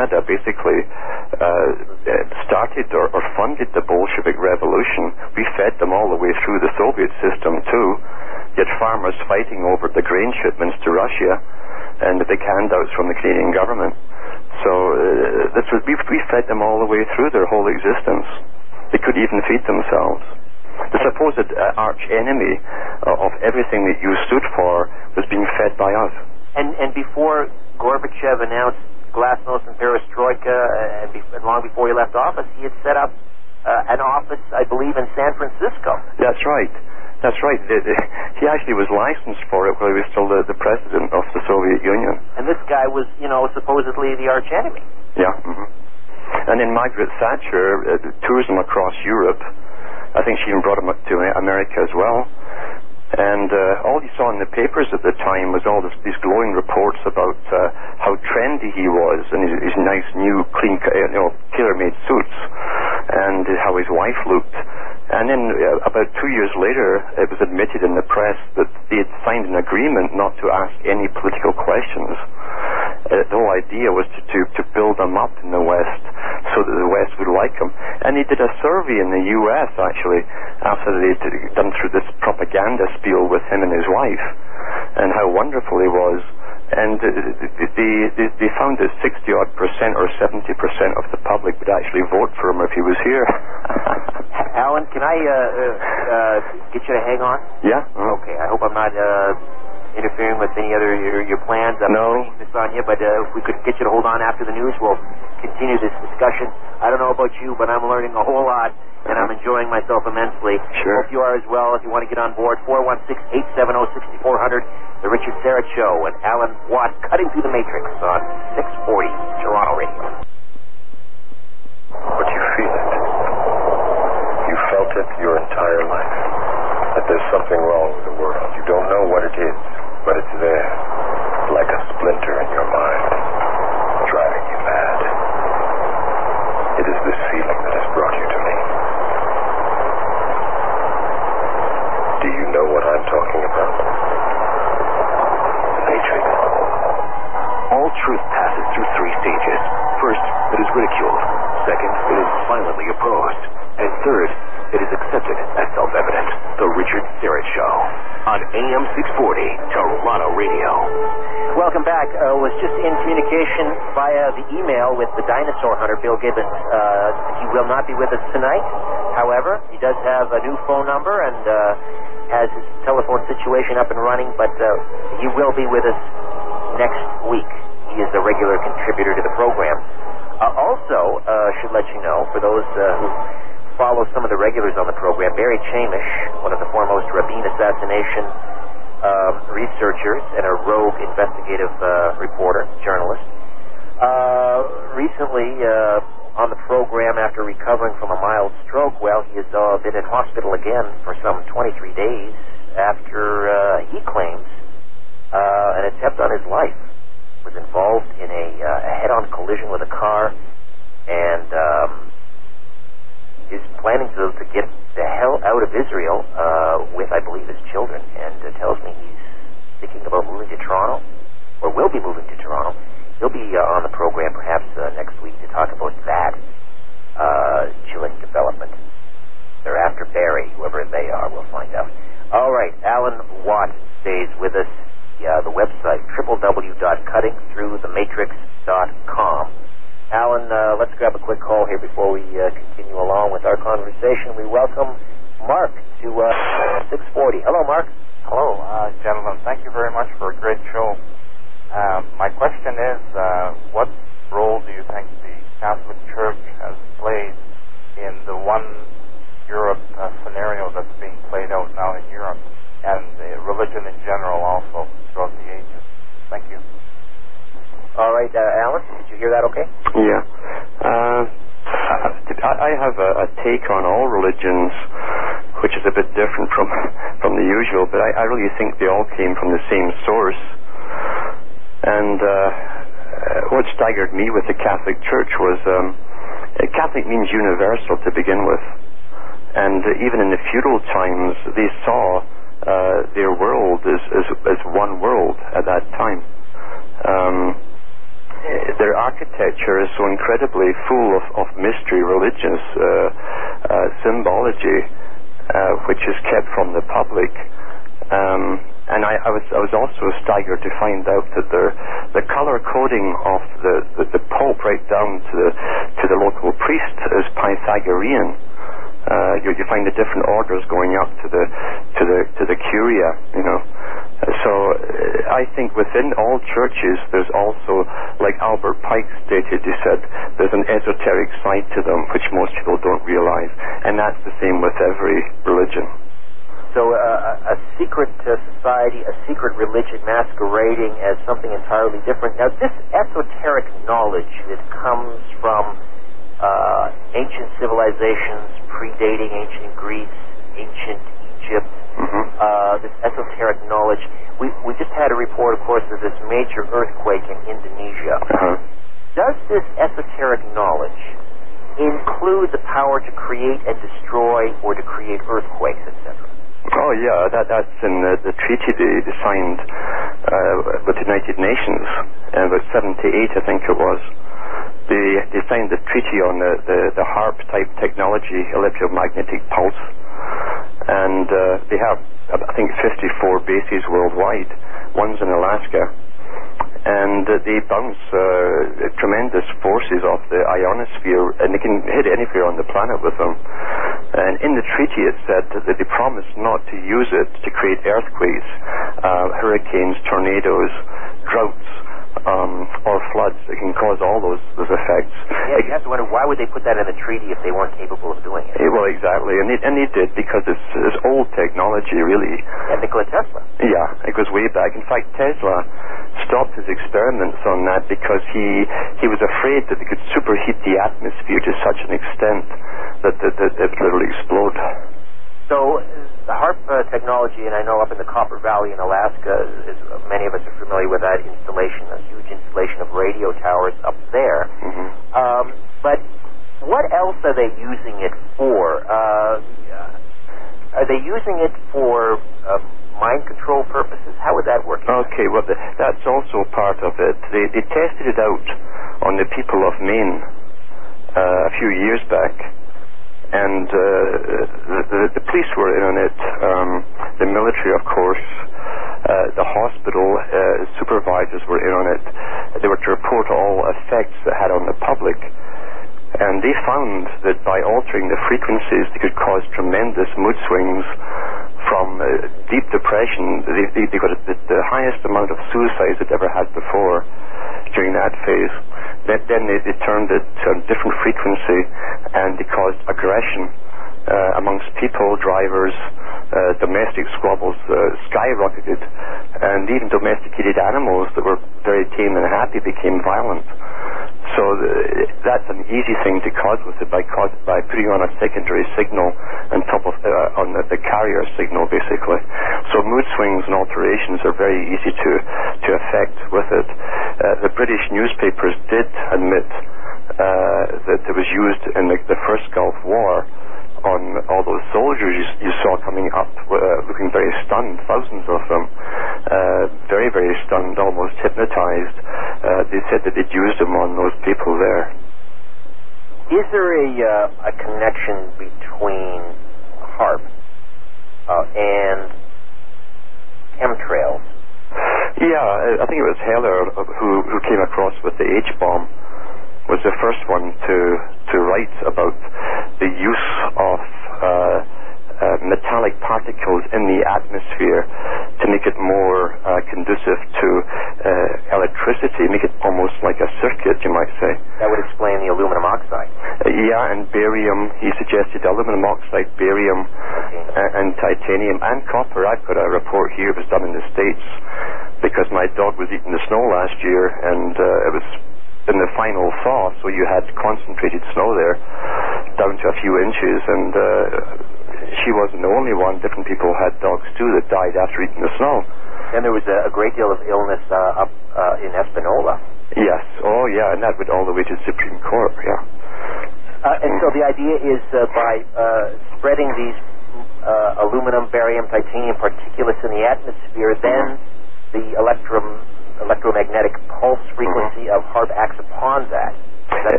Canada basically uh, started or, or, funded the Bolshevik Revolution. We fed them all the way through the Soviet system too. You had farmers fighting over the grain shipments to Russia and the big handouts from the Canadian government. So uh, this was, we, we fed them all the way through their whole existence. They could even feed themselves. The supposed uh, arch enemy uh, of everything that you stood for was being fed by us. And and before Gorbachev announced glasnost and perestroika, uh, and, be- and long before he left office, he had set up uh, an office, I believe, in San Francisco. That's right. That's right. He actually was licensed for it while he was still the, the president of the Soviet Union. And this guy was, you know, supposedly the arch enemy. Yeah. Mm-hmm. And then Margaret Thatcher uh, tours him across Europe. I think she even brought him up to America as well. And uh, all he saw in the papers at the time was all this, these glowing reports about uh, how trendy he was and his, his nice new clean, you know, tailor-made suits, and how his wife looked. And then uh, about two years later, it was admitted in the press that they had signed an agreement not to ask any political questions. Uh, the whole idea was to, to, to build them up in the West so that the West would like them. And he did a survey in the U.S. actually after they'd done through this propaganda spiel with him and his wife and how wonderful he was and they, they, they found that 60 odd percent or 70 percent of the public would actually vote for him if he was here. Alan, can I uh, uh, uh, get you to hang on? Yeah. Uh-huh. Okay. I hope I'm not uh, interfering with any other your, your plans. I'm no. this on you, but uh, if we could get you to hold on after the news, we'll continue this discussion. I don't know about you, but I'm learning a whole lot and I'm enjoying myself immensely. Sure. Hope you are as well. If you want to get on board, 416-870-6400, The Richard Syrett Show, and Alan Watt cutting through the matrix on 640 Toronto Radio. But you feel it. You felt it your entire life. That there's something wrong with the world. You don't know what it is, but it's there. Like a splinter in your mind, driving you mad. It is this feeling that has brought you to me. Do you know what I'm talking about? The Matrix. All truth passes through three stages. First, it is ridiculed. Second, it is violently opposed. And third, it is accepted as self-evident. The Richard Syrett Show on AM 640 Toronto Radio. Welcome back. Uh, the email with the dinosaur hunter, Bill Gibbons. Uh, he will not be with us tonight. However, he does have a new phone number and uh, has his telephone situation up and running, but uh, he will be with us next week. He is a regular contributor to the program. Uh, also, uh, should let you know, for those uh, who follow some of the regulars on the program, Barry Chamish, one of the foremost Rabin assassination um, researchers and a rogue investigative uh, reporter, journalist, uh, recently uh, on the program after recovering from a mild stroke. Well, he has uh, been in hospital again for some 23 days after uh, he claims uh, an attempt on his life was involved in a, uh, a head-on collision with a car and um, is planning to, to get the hell out of Israel uh, with, I believe, his children, and uh, tells me he's thinking about moving to Toronto, or will be moving to Toronto. He'll be uh, on the program perhaps uh, next week to talk about that uh, chilling development. They're after Barry, whoever they are. We'll find out. All right, Alan Watt stays with us. Yeah, the website www.cuttingthroughthematrix.com. Alan, uh, let's grab a quick call here before we uh, continue along with our conversation. We welcome Mark to uh, 640. Hello, Mark. Hello, uh, gentlemen. Thank you very much for a great show. Uh, my question is, uh, what role do you think the Catholic Church has played in the one Europe uh, scenario that's being played out now in Europe, and religion in general also throughout the ages? Thank you. All right, uh, Alan, did you hear that okay? Yeah. Uh, I have a, a, take on all religions, which is a bit different from from the usual, but I, I really think they all came from the same source. And uh, uh, what staggered me with the Catholic Church was um, Catholic means universal to begin with. And uh, even in the feudal times, they saw uh, their world as, as, as, one world at that time. Um, their architecture is so incredibly full of, of mystery, religious uh, uh, symbology, which is kept from the public. Um, and I, I, was I was also staggered to find out that the the color coding of the, the, the Pope right down to the to the local priest is Pythagorean. Uh, you, you find the different orders going up to the to the to the curia, you know. So uh, I think within all churches, there's also, like Albert Pike stated, he said, there's an esoteric side to them which most people don't realize, and that's the same with every religion. So uh, a secret uh, society, a secret religion masquerading as something entirely different. Now, this esoteric knowledge that comes from uh, ancient civilizations predating ancient Greece, ancient Egypt, mm-hmm. Uh, this esoteric knowledge. We, we just had a report, of course, of this major earthquake in Indonesia. Uh-huh. Does this esoteric knowledge include the power to create and destroy or to create earthquakes, etc.? Oh yeah, that that's in the, the treaty they, they signed uh, with the United Nations in about '78, I think it was. They they signed the treaty on the the, the HAARP type technology, electromagnetic pulse, and uh, they have I think 54 bases worldwide. One's in Alaska, and uh, they bounce uh, tremendous forces off the ionosphere, and they can hit anywhere on the planet with them. And in the treaty, it said that they promised not to use it to create earthquakes, uh, hurricanes, tornadoes, droughts, um, or floods. It can cause all those those effects. Yeah, you have to wonder why would they put that in the treaty if they weren't capable of doing it? Yeah, well, exactly, and they, and they did because it's, it's old technology, really. Yeah, Nikola Tesla. Yeah, it goes way back. In fact, Tesla stopped his experiments on that because he he was afraid that they could superheat the atmosphere to such an extent that, that, that it would literally explode. So the HAARP uh, technology, and I know up in the Copper Valley in Alaska, is, uh, many of us are familiar with that installation, a huge installation of radio towers up there. Mm-hmm. Um, but what else are they using it for? Uh, are they using it for uh, mind control purposes? How would that work? Okay, well, the, that's also part of it. They, they tested it out on the people of Maine uh, a few years back, and uh, the, the, police were in on it, um, the military, of course, uh, the hospital uh, supervisors were in on it. They were to report all effects that had on the public. And they found that by altering the frequencies, they could cause tremendous mood swings from uh, deep depression. They, they got the, the, highest amount of suicides they'd ever had before during that phase. Then, then they, they turned it to a different frequency and they caused aggression amongst people, drivers, uh, domestic squabbles uh, skyrocketed, and even domesticated animals that were very tame and happy became violent. So that's an easy thing to cause with it by cause, by putting on a secondary signal on top of uh, on the, the carrier signal, basically. So mood swings and alterations are very easy to to affect with it. Uh, the British newspapers did admit uh, that it was used in the, the first Gulf War on all those soldiers you, you saw coming up, uh, looking very stunned, thousands of them, uh, very, very stunned, almost hypnotized. Uh, they said that they'd used them on those people there. Is there a, uh, a connection between HAARP uh, and chemtrails? Yeah, I think it was Teller who, who came across with the H bomb was the first one to to write about the use of uh, uh, metallic particles in the atmosphere to make it more uh, conducive to uh, electricity, make it almost like a circuit, you might say. That would explain the aluminum oxide. Uh, yeah, and barium. He suggested aluminum oxide, barium, uh, and titanium, and copper. I've got a report here. It was done in the States because my dog was eating the snow last year, and uh, it was final thaw, so you had concentrated snow there down to a few inches, and uh, she wasn't the only one. Different people had dogs too that died after eating the snow.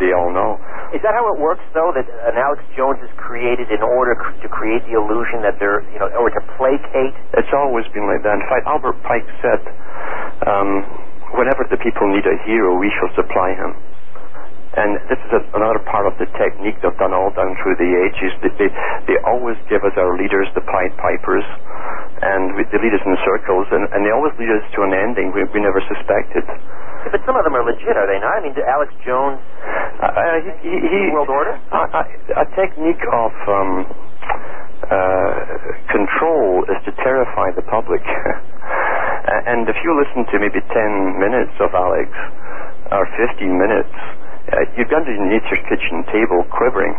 They all know. Is that how it works, though? That an Alex Jones is created in order to create the illusion that they're, you know, or to placate? It's always been like that. In fact, Albert Pike said, um, "Whenever the people need a hero, we shall supply him." And this is a, another part of the technique they've done all down through the ages. That they, they always give us our leaders, the Pied Pipers, and we, they lead us in circles, and, and they always lead us to an ending we, we never suspected. But some of them are legit, are they not? I mean, Alex Jones, Uh, uh, he, he, he, World Order? A, a, a technique of um, uh, control is to terrify the public. *laughs* and if you listen to maybe 10 minutes of Alex, or 15 minutes, uh, you're going to need your kitchen table quivering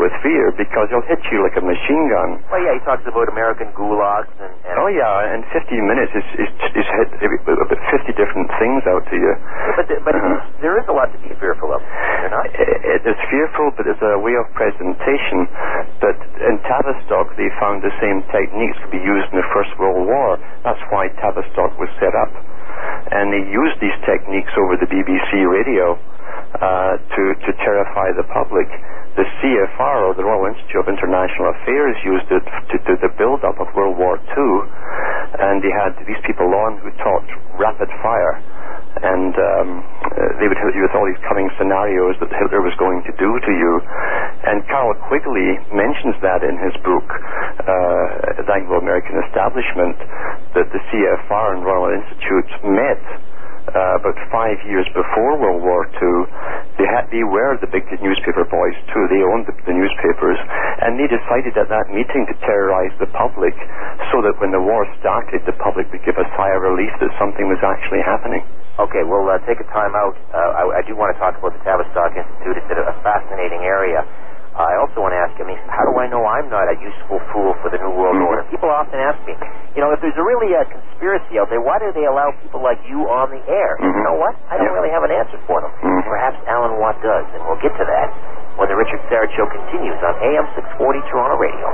with fear because he'll hit you like a machine gun. Well, yeah, he talks about American gulags and. and Oh yeah, in 15 minutes is is is hit about 50 different things out to you. But, the, but Uh-huh. *clears throat* there is a lot to be fearful of. Not? It is fearful, but it's a way of presentation. But in Tavistock, they found the same techniques could be used in the First World War. That's why Tavistock was set up. And they used these techniques over the BBC radio uh, to, to terrify the public. The CFR, or the Royal Institute of International Affairs, used it to do the build-up of World War II. And they had these people on who taught rapid fire and um, they would hit you with all these coming scenarios that Hitler was going to do to you. And Carl Quigley mentions that in his book, uh, The Anglo-American Establishment, that the CFR and Royal Institute met about five years before World War II. They had they were the big newspaper boys too. They owned the, the newspapers, and they decided at that meeting to terrorize the public, so that when the war started, the public would give a sigh of relief that something was actually happening. Okay, we'll uh, take a time out. Uh, I, I do want to talk about the Tavistock Institute. It's a fascinating area. I also want to ask, mean, how do I know I'm not a useful fool for the New World Mhm. Order? People often ask me, you know, if there's a really uh, conspiracy out there, why do they allow people like you on the air? And You know what? I don't really have an answer for them. Mhm. Perhaps Alan Watt does, and we'll get to that when the Richard Syrett Show continues on AM 640 Toronto Radio.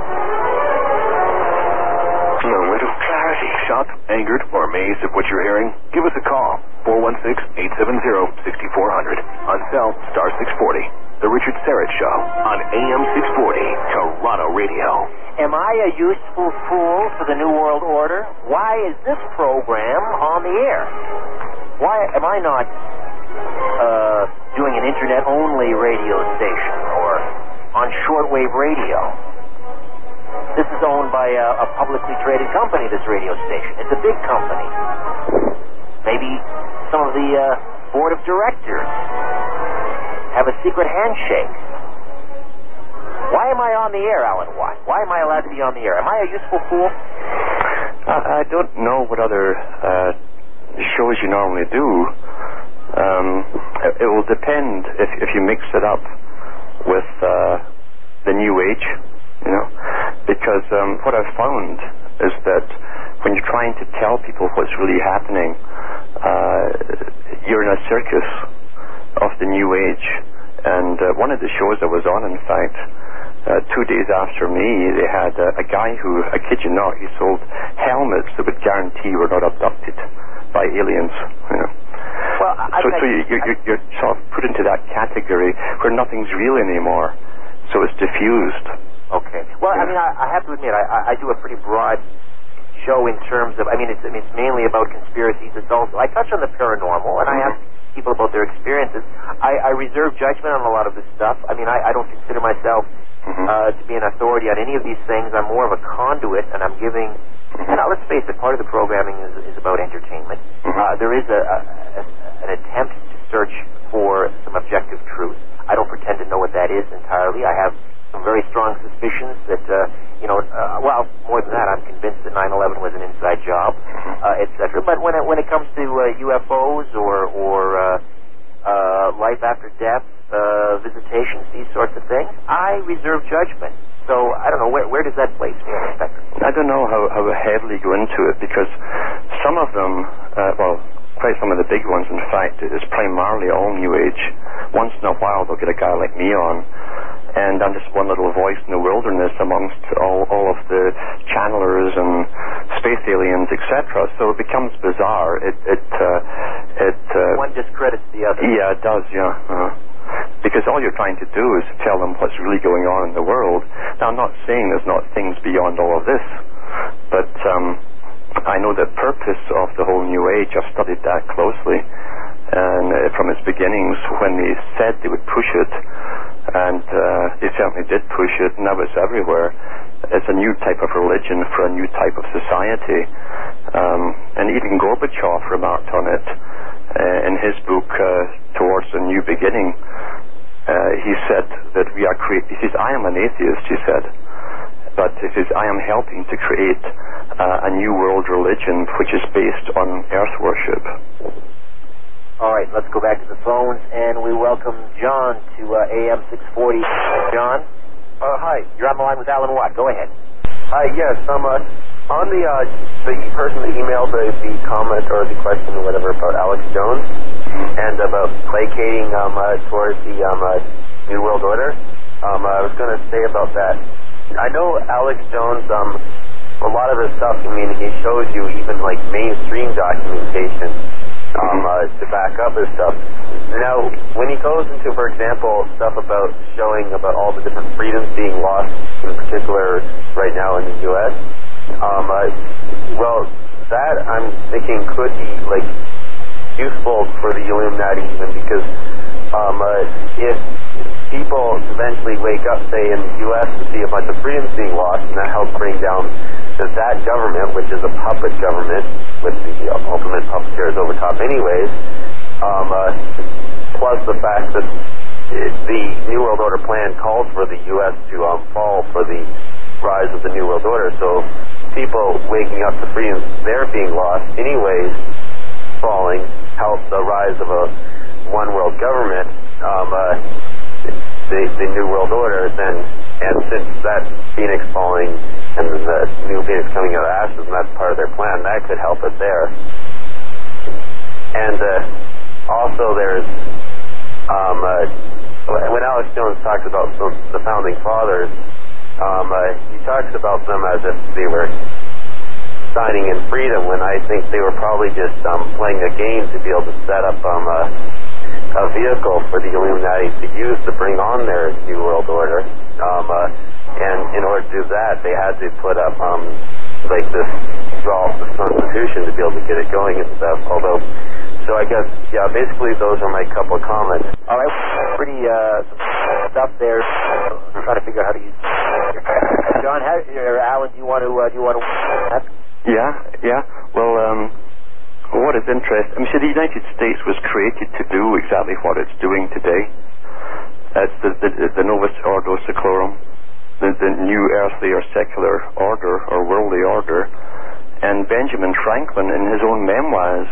Moment of clarity. Shocked, angered, or amazed at what you're hearing? Give us a call. 416-870-6400. On cell, star 640. The Richard Syrett Show on AM 640, Toronto Radio. Am I a useful fool for the New World Order? Why is this program on the air? Why am I not uh, doing an internet-only radio station or on shortwave radio? This is owned by a, a publicly traded company, this radio station. It's a big company. Maybe some of the uh, board of directors have a secret handshake. Why am I on the air, Alan Watt? Why am I allowed to be on the air? Am I a useful fool? I, I don't know what other uh, shows you normally do. Um, it, it will depend if, if you mix it up with uh, the new age, you know, because um, what I've found is that when you're trying to tell people what's really happening, uh, you're in a circus of the new age. And uh, one of the shows I was on, in fact, uh, two days after me, they had uh, a guy who, I kid you not, he sold helmets that would guarantee we're not abducted by aliens. You know. Well, I, so, so you, you're, you're, you're sort of put into that category where nothing's real anymore. So it's diffused. okay. Well, I mean, I, I have to admit, I, I- do a pretty broad show in terms of. I mean, it's, I mean, it's mainly about conspiracies. It's also I touch on the paranormal, and I Mhm. People about their experiences. I, I reserve judgment on a lot of this stuff. I mean, I, I don't consider myself Mhm. uh, to be an authority on any of these things. I'm more of a conduit, and I'm giving. And uh, let's face it, part of the programming is, is about entertainment. Mhm. Uh, there is a, a, a, an attempt to search for some objective truth. I don't pretend to know what that is entirely. I have some very strong suspicions that, uh, you know, uh, well, more than that, I'm convinced that 9/11 was an inside job, uh, etc. But when it when it comes to uh, UFOs or or uh, uh, life after death, uh, visitations, these sorts of things, I reserve judgment. So I don't know where where does that place me on the spectrum? I don't know how, how heavily go into it because some of them, uh, well, quite some of the big ones, in fact, is primarily all New Age. Once in a while, they'll get a guy like me on, and I'm just one little voice in the wilderness amongst all, all of the channelers and space aliens, etc. So it becomes bizarre. It it uh, it uh, One discredits the other. yeah, it does, yeah. Uh, because all you're trying to do is tell them what's really going on in the world. Now, I'm not saying there's not things beyond all of this, but um, I know the purpose of the whole New Age. I've studied that closely, and uh, from its beginnings, when they said they would push it, and uh, they certainly did push it, now it's everywhere. It's a new type of religion for a new type of society. Um, and even Gorbachev remarked on it uh, in his book, uh, Towards a New Beginning. Uh, he said that we are creating, He says, "I am an atheist," he said, but he says, "I am helping to create uh, a new world religion which is based on earth worship." All right, let's go back to the phones, and we welcome John to uh, AM 640. John, Uh, hi. You're on the line with Alan Watt. Go ahead. Hi, yes, um, uh, on the, uh, the person that emailed the, the comment or the question or whatever about Alex Jones and about placating, um, uh, towards the, um, uh, New World Order, um, I was gonna say about that. I know Alex Jones, um, a lot of his stuff, I mean, he shows you even like mainstream documentation, um, uh, to back up his stuff. Now, when he goes into, for example, stuff about showing about all the different freedoms being lost, in particular right now in the U.S., um, uh, well, that I'm thinking could be like useful for the Illuminati even because um, uh, if people eventually wake up, say in the U.S., and see a bunch of freedoms being lost, and that helps bring down that, that government, which is a puppet government with the ultimate puppeteers over top, anyways. Um, uh, plus the fact that the New World Order plan calls for the U.S. to um, fall for the rise of the New World Order. So people waking up to freedoms, they're being lost, anyways, falling help the rise of a one world government. Um, uh, the, the New World Order, then, and since that Phoenix falling and the new Phoenix coming out of ashes, and that's part of their plan, that could help it there. And uh, also, there's um, uh, when Alex Jones talks about the, the founding fathers, um, uh, he talks about them as if they were signing in freedom, when I think they were probably just um, playing a game to be able to set up um, a, a vehicle for the Illuminati to use to bring on their New World Order. Um, uh, and in order to do that, they had to put up um, like this draw the Constitution to be able to get it going and stuff. Although, so I guess yeah, basically those are my couple of comments. All right. Pretty uh, stuff there. I'm trying to figure out how to use. John, how, or Alan, do you want to? Uh, do you want to? Yeah, yeah. Well, um, what is interesting, I mean, see, the United States was created to do exactly what it's doing today. It's the, the, the Novus Ordo Seclorum, the, the new earthly or secular order or worldly order. And Benjamin Franklin, in his own memoirs,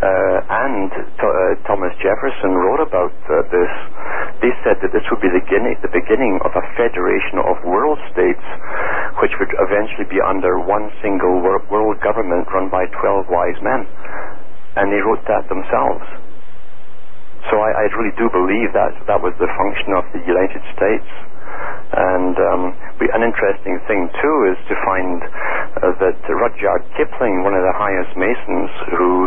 and Th- uh, Thomas Jefferson wrote about uh, this. They said that this would be the beginning, of a federation of world states, which would eventually be under one single wor- world government run by 12 wise men. And they wrote that themselves. So I, I really do believe that that was the function of the United States. And um, an interesting thing too is to find uh, that Rudyard Kipling, one of the highest Masons, who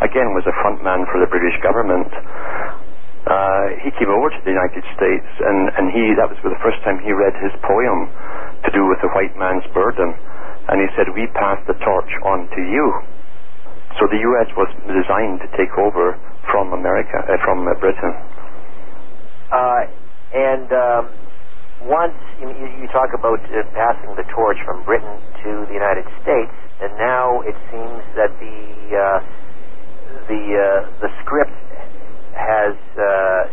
again was a frontman for the British government, uh, he came over to the United States, and, and he that was the first time he read his poem to do with the white man's burden, and he said, "We pass the torch on to you." So the U.S. was designed to take over from America, uh, from uh, Britain. Uh, and um, once you, you talk about uh, passing the torch from Britain to the United States, and now it seems that the uh, the uh, the script has uh,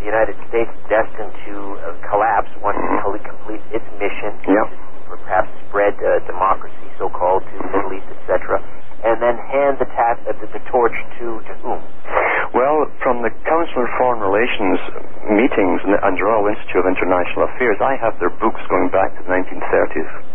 the United States destined to uh, collapse once it fully completes its mission, Yep. to perhaps spread uh, democracy, so-called, to the Middle East, etc., and then hand the, uh, the, the torch to to whom? Well, from the Council on Foreign Relations meetings and the Royal Institute of International Affairs, I have their books going back to the 1930s.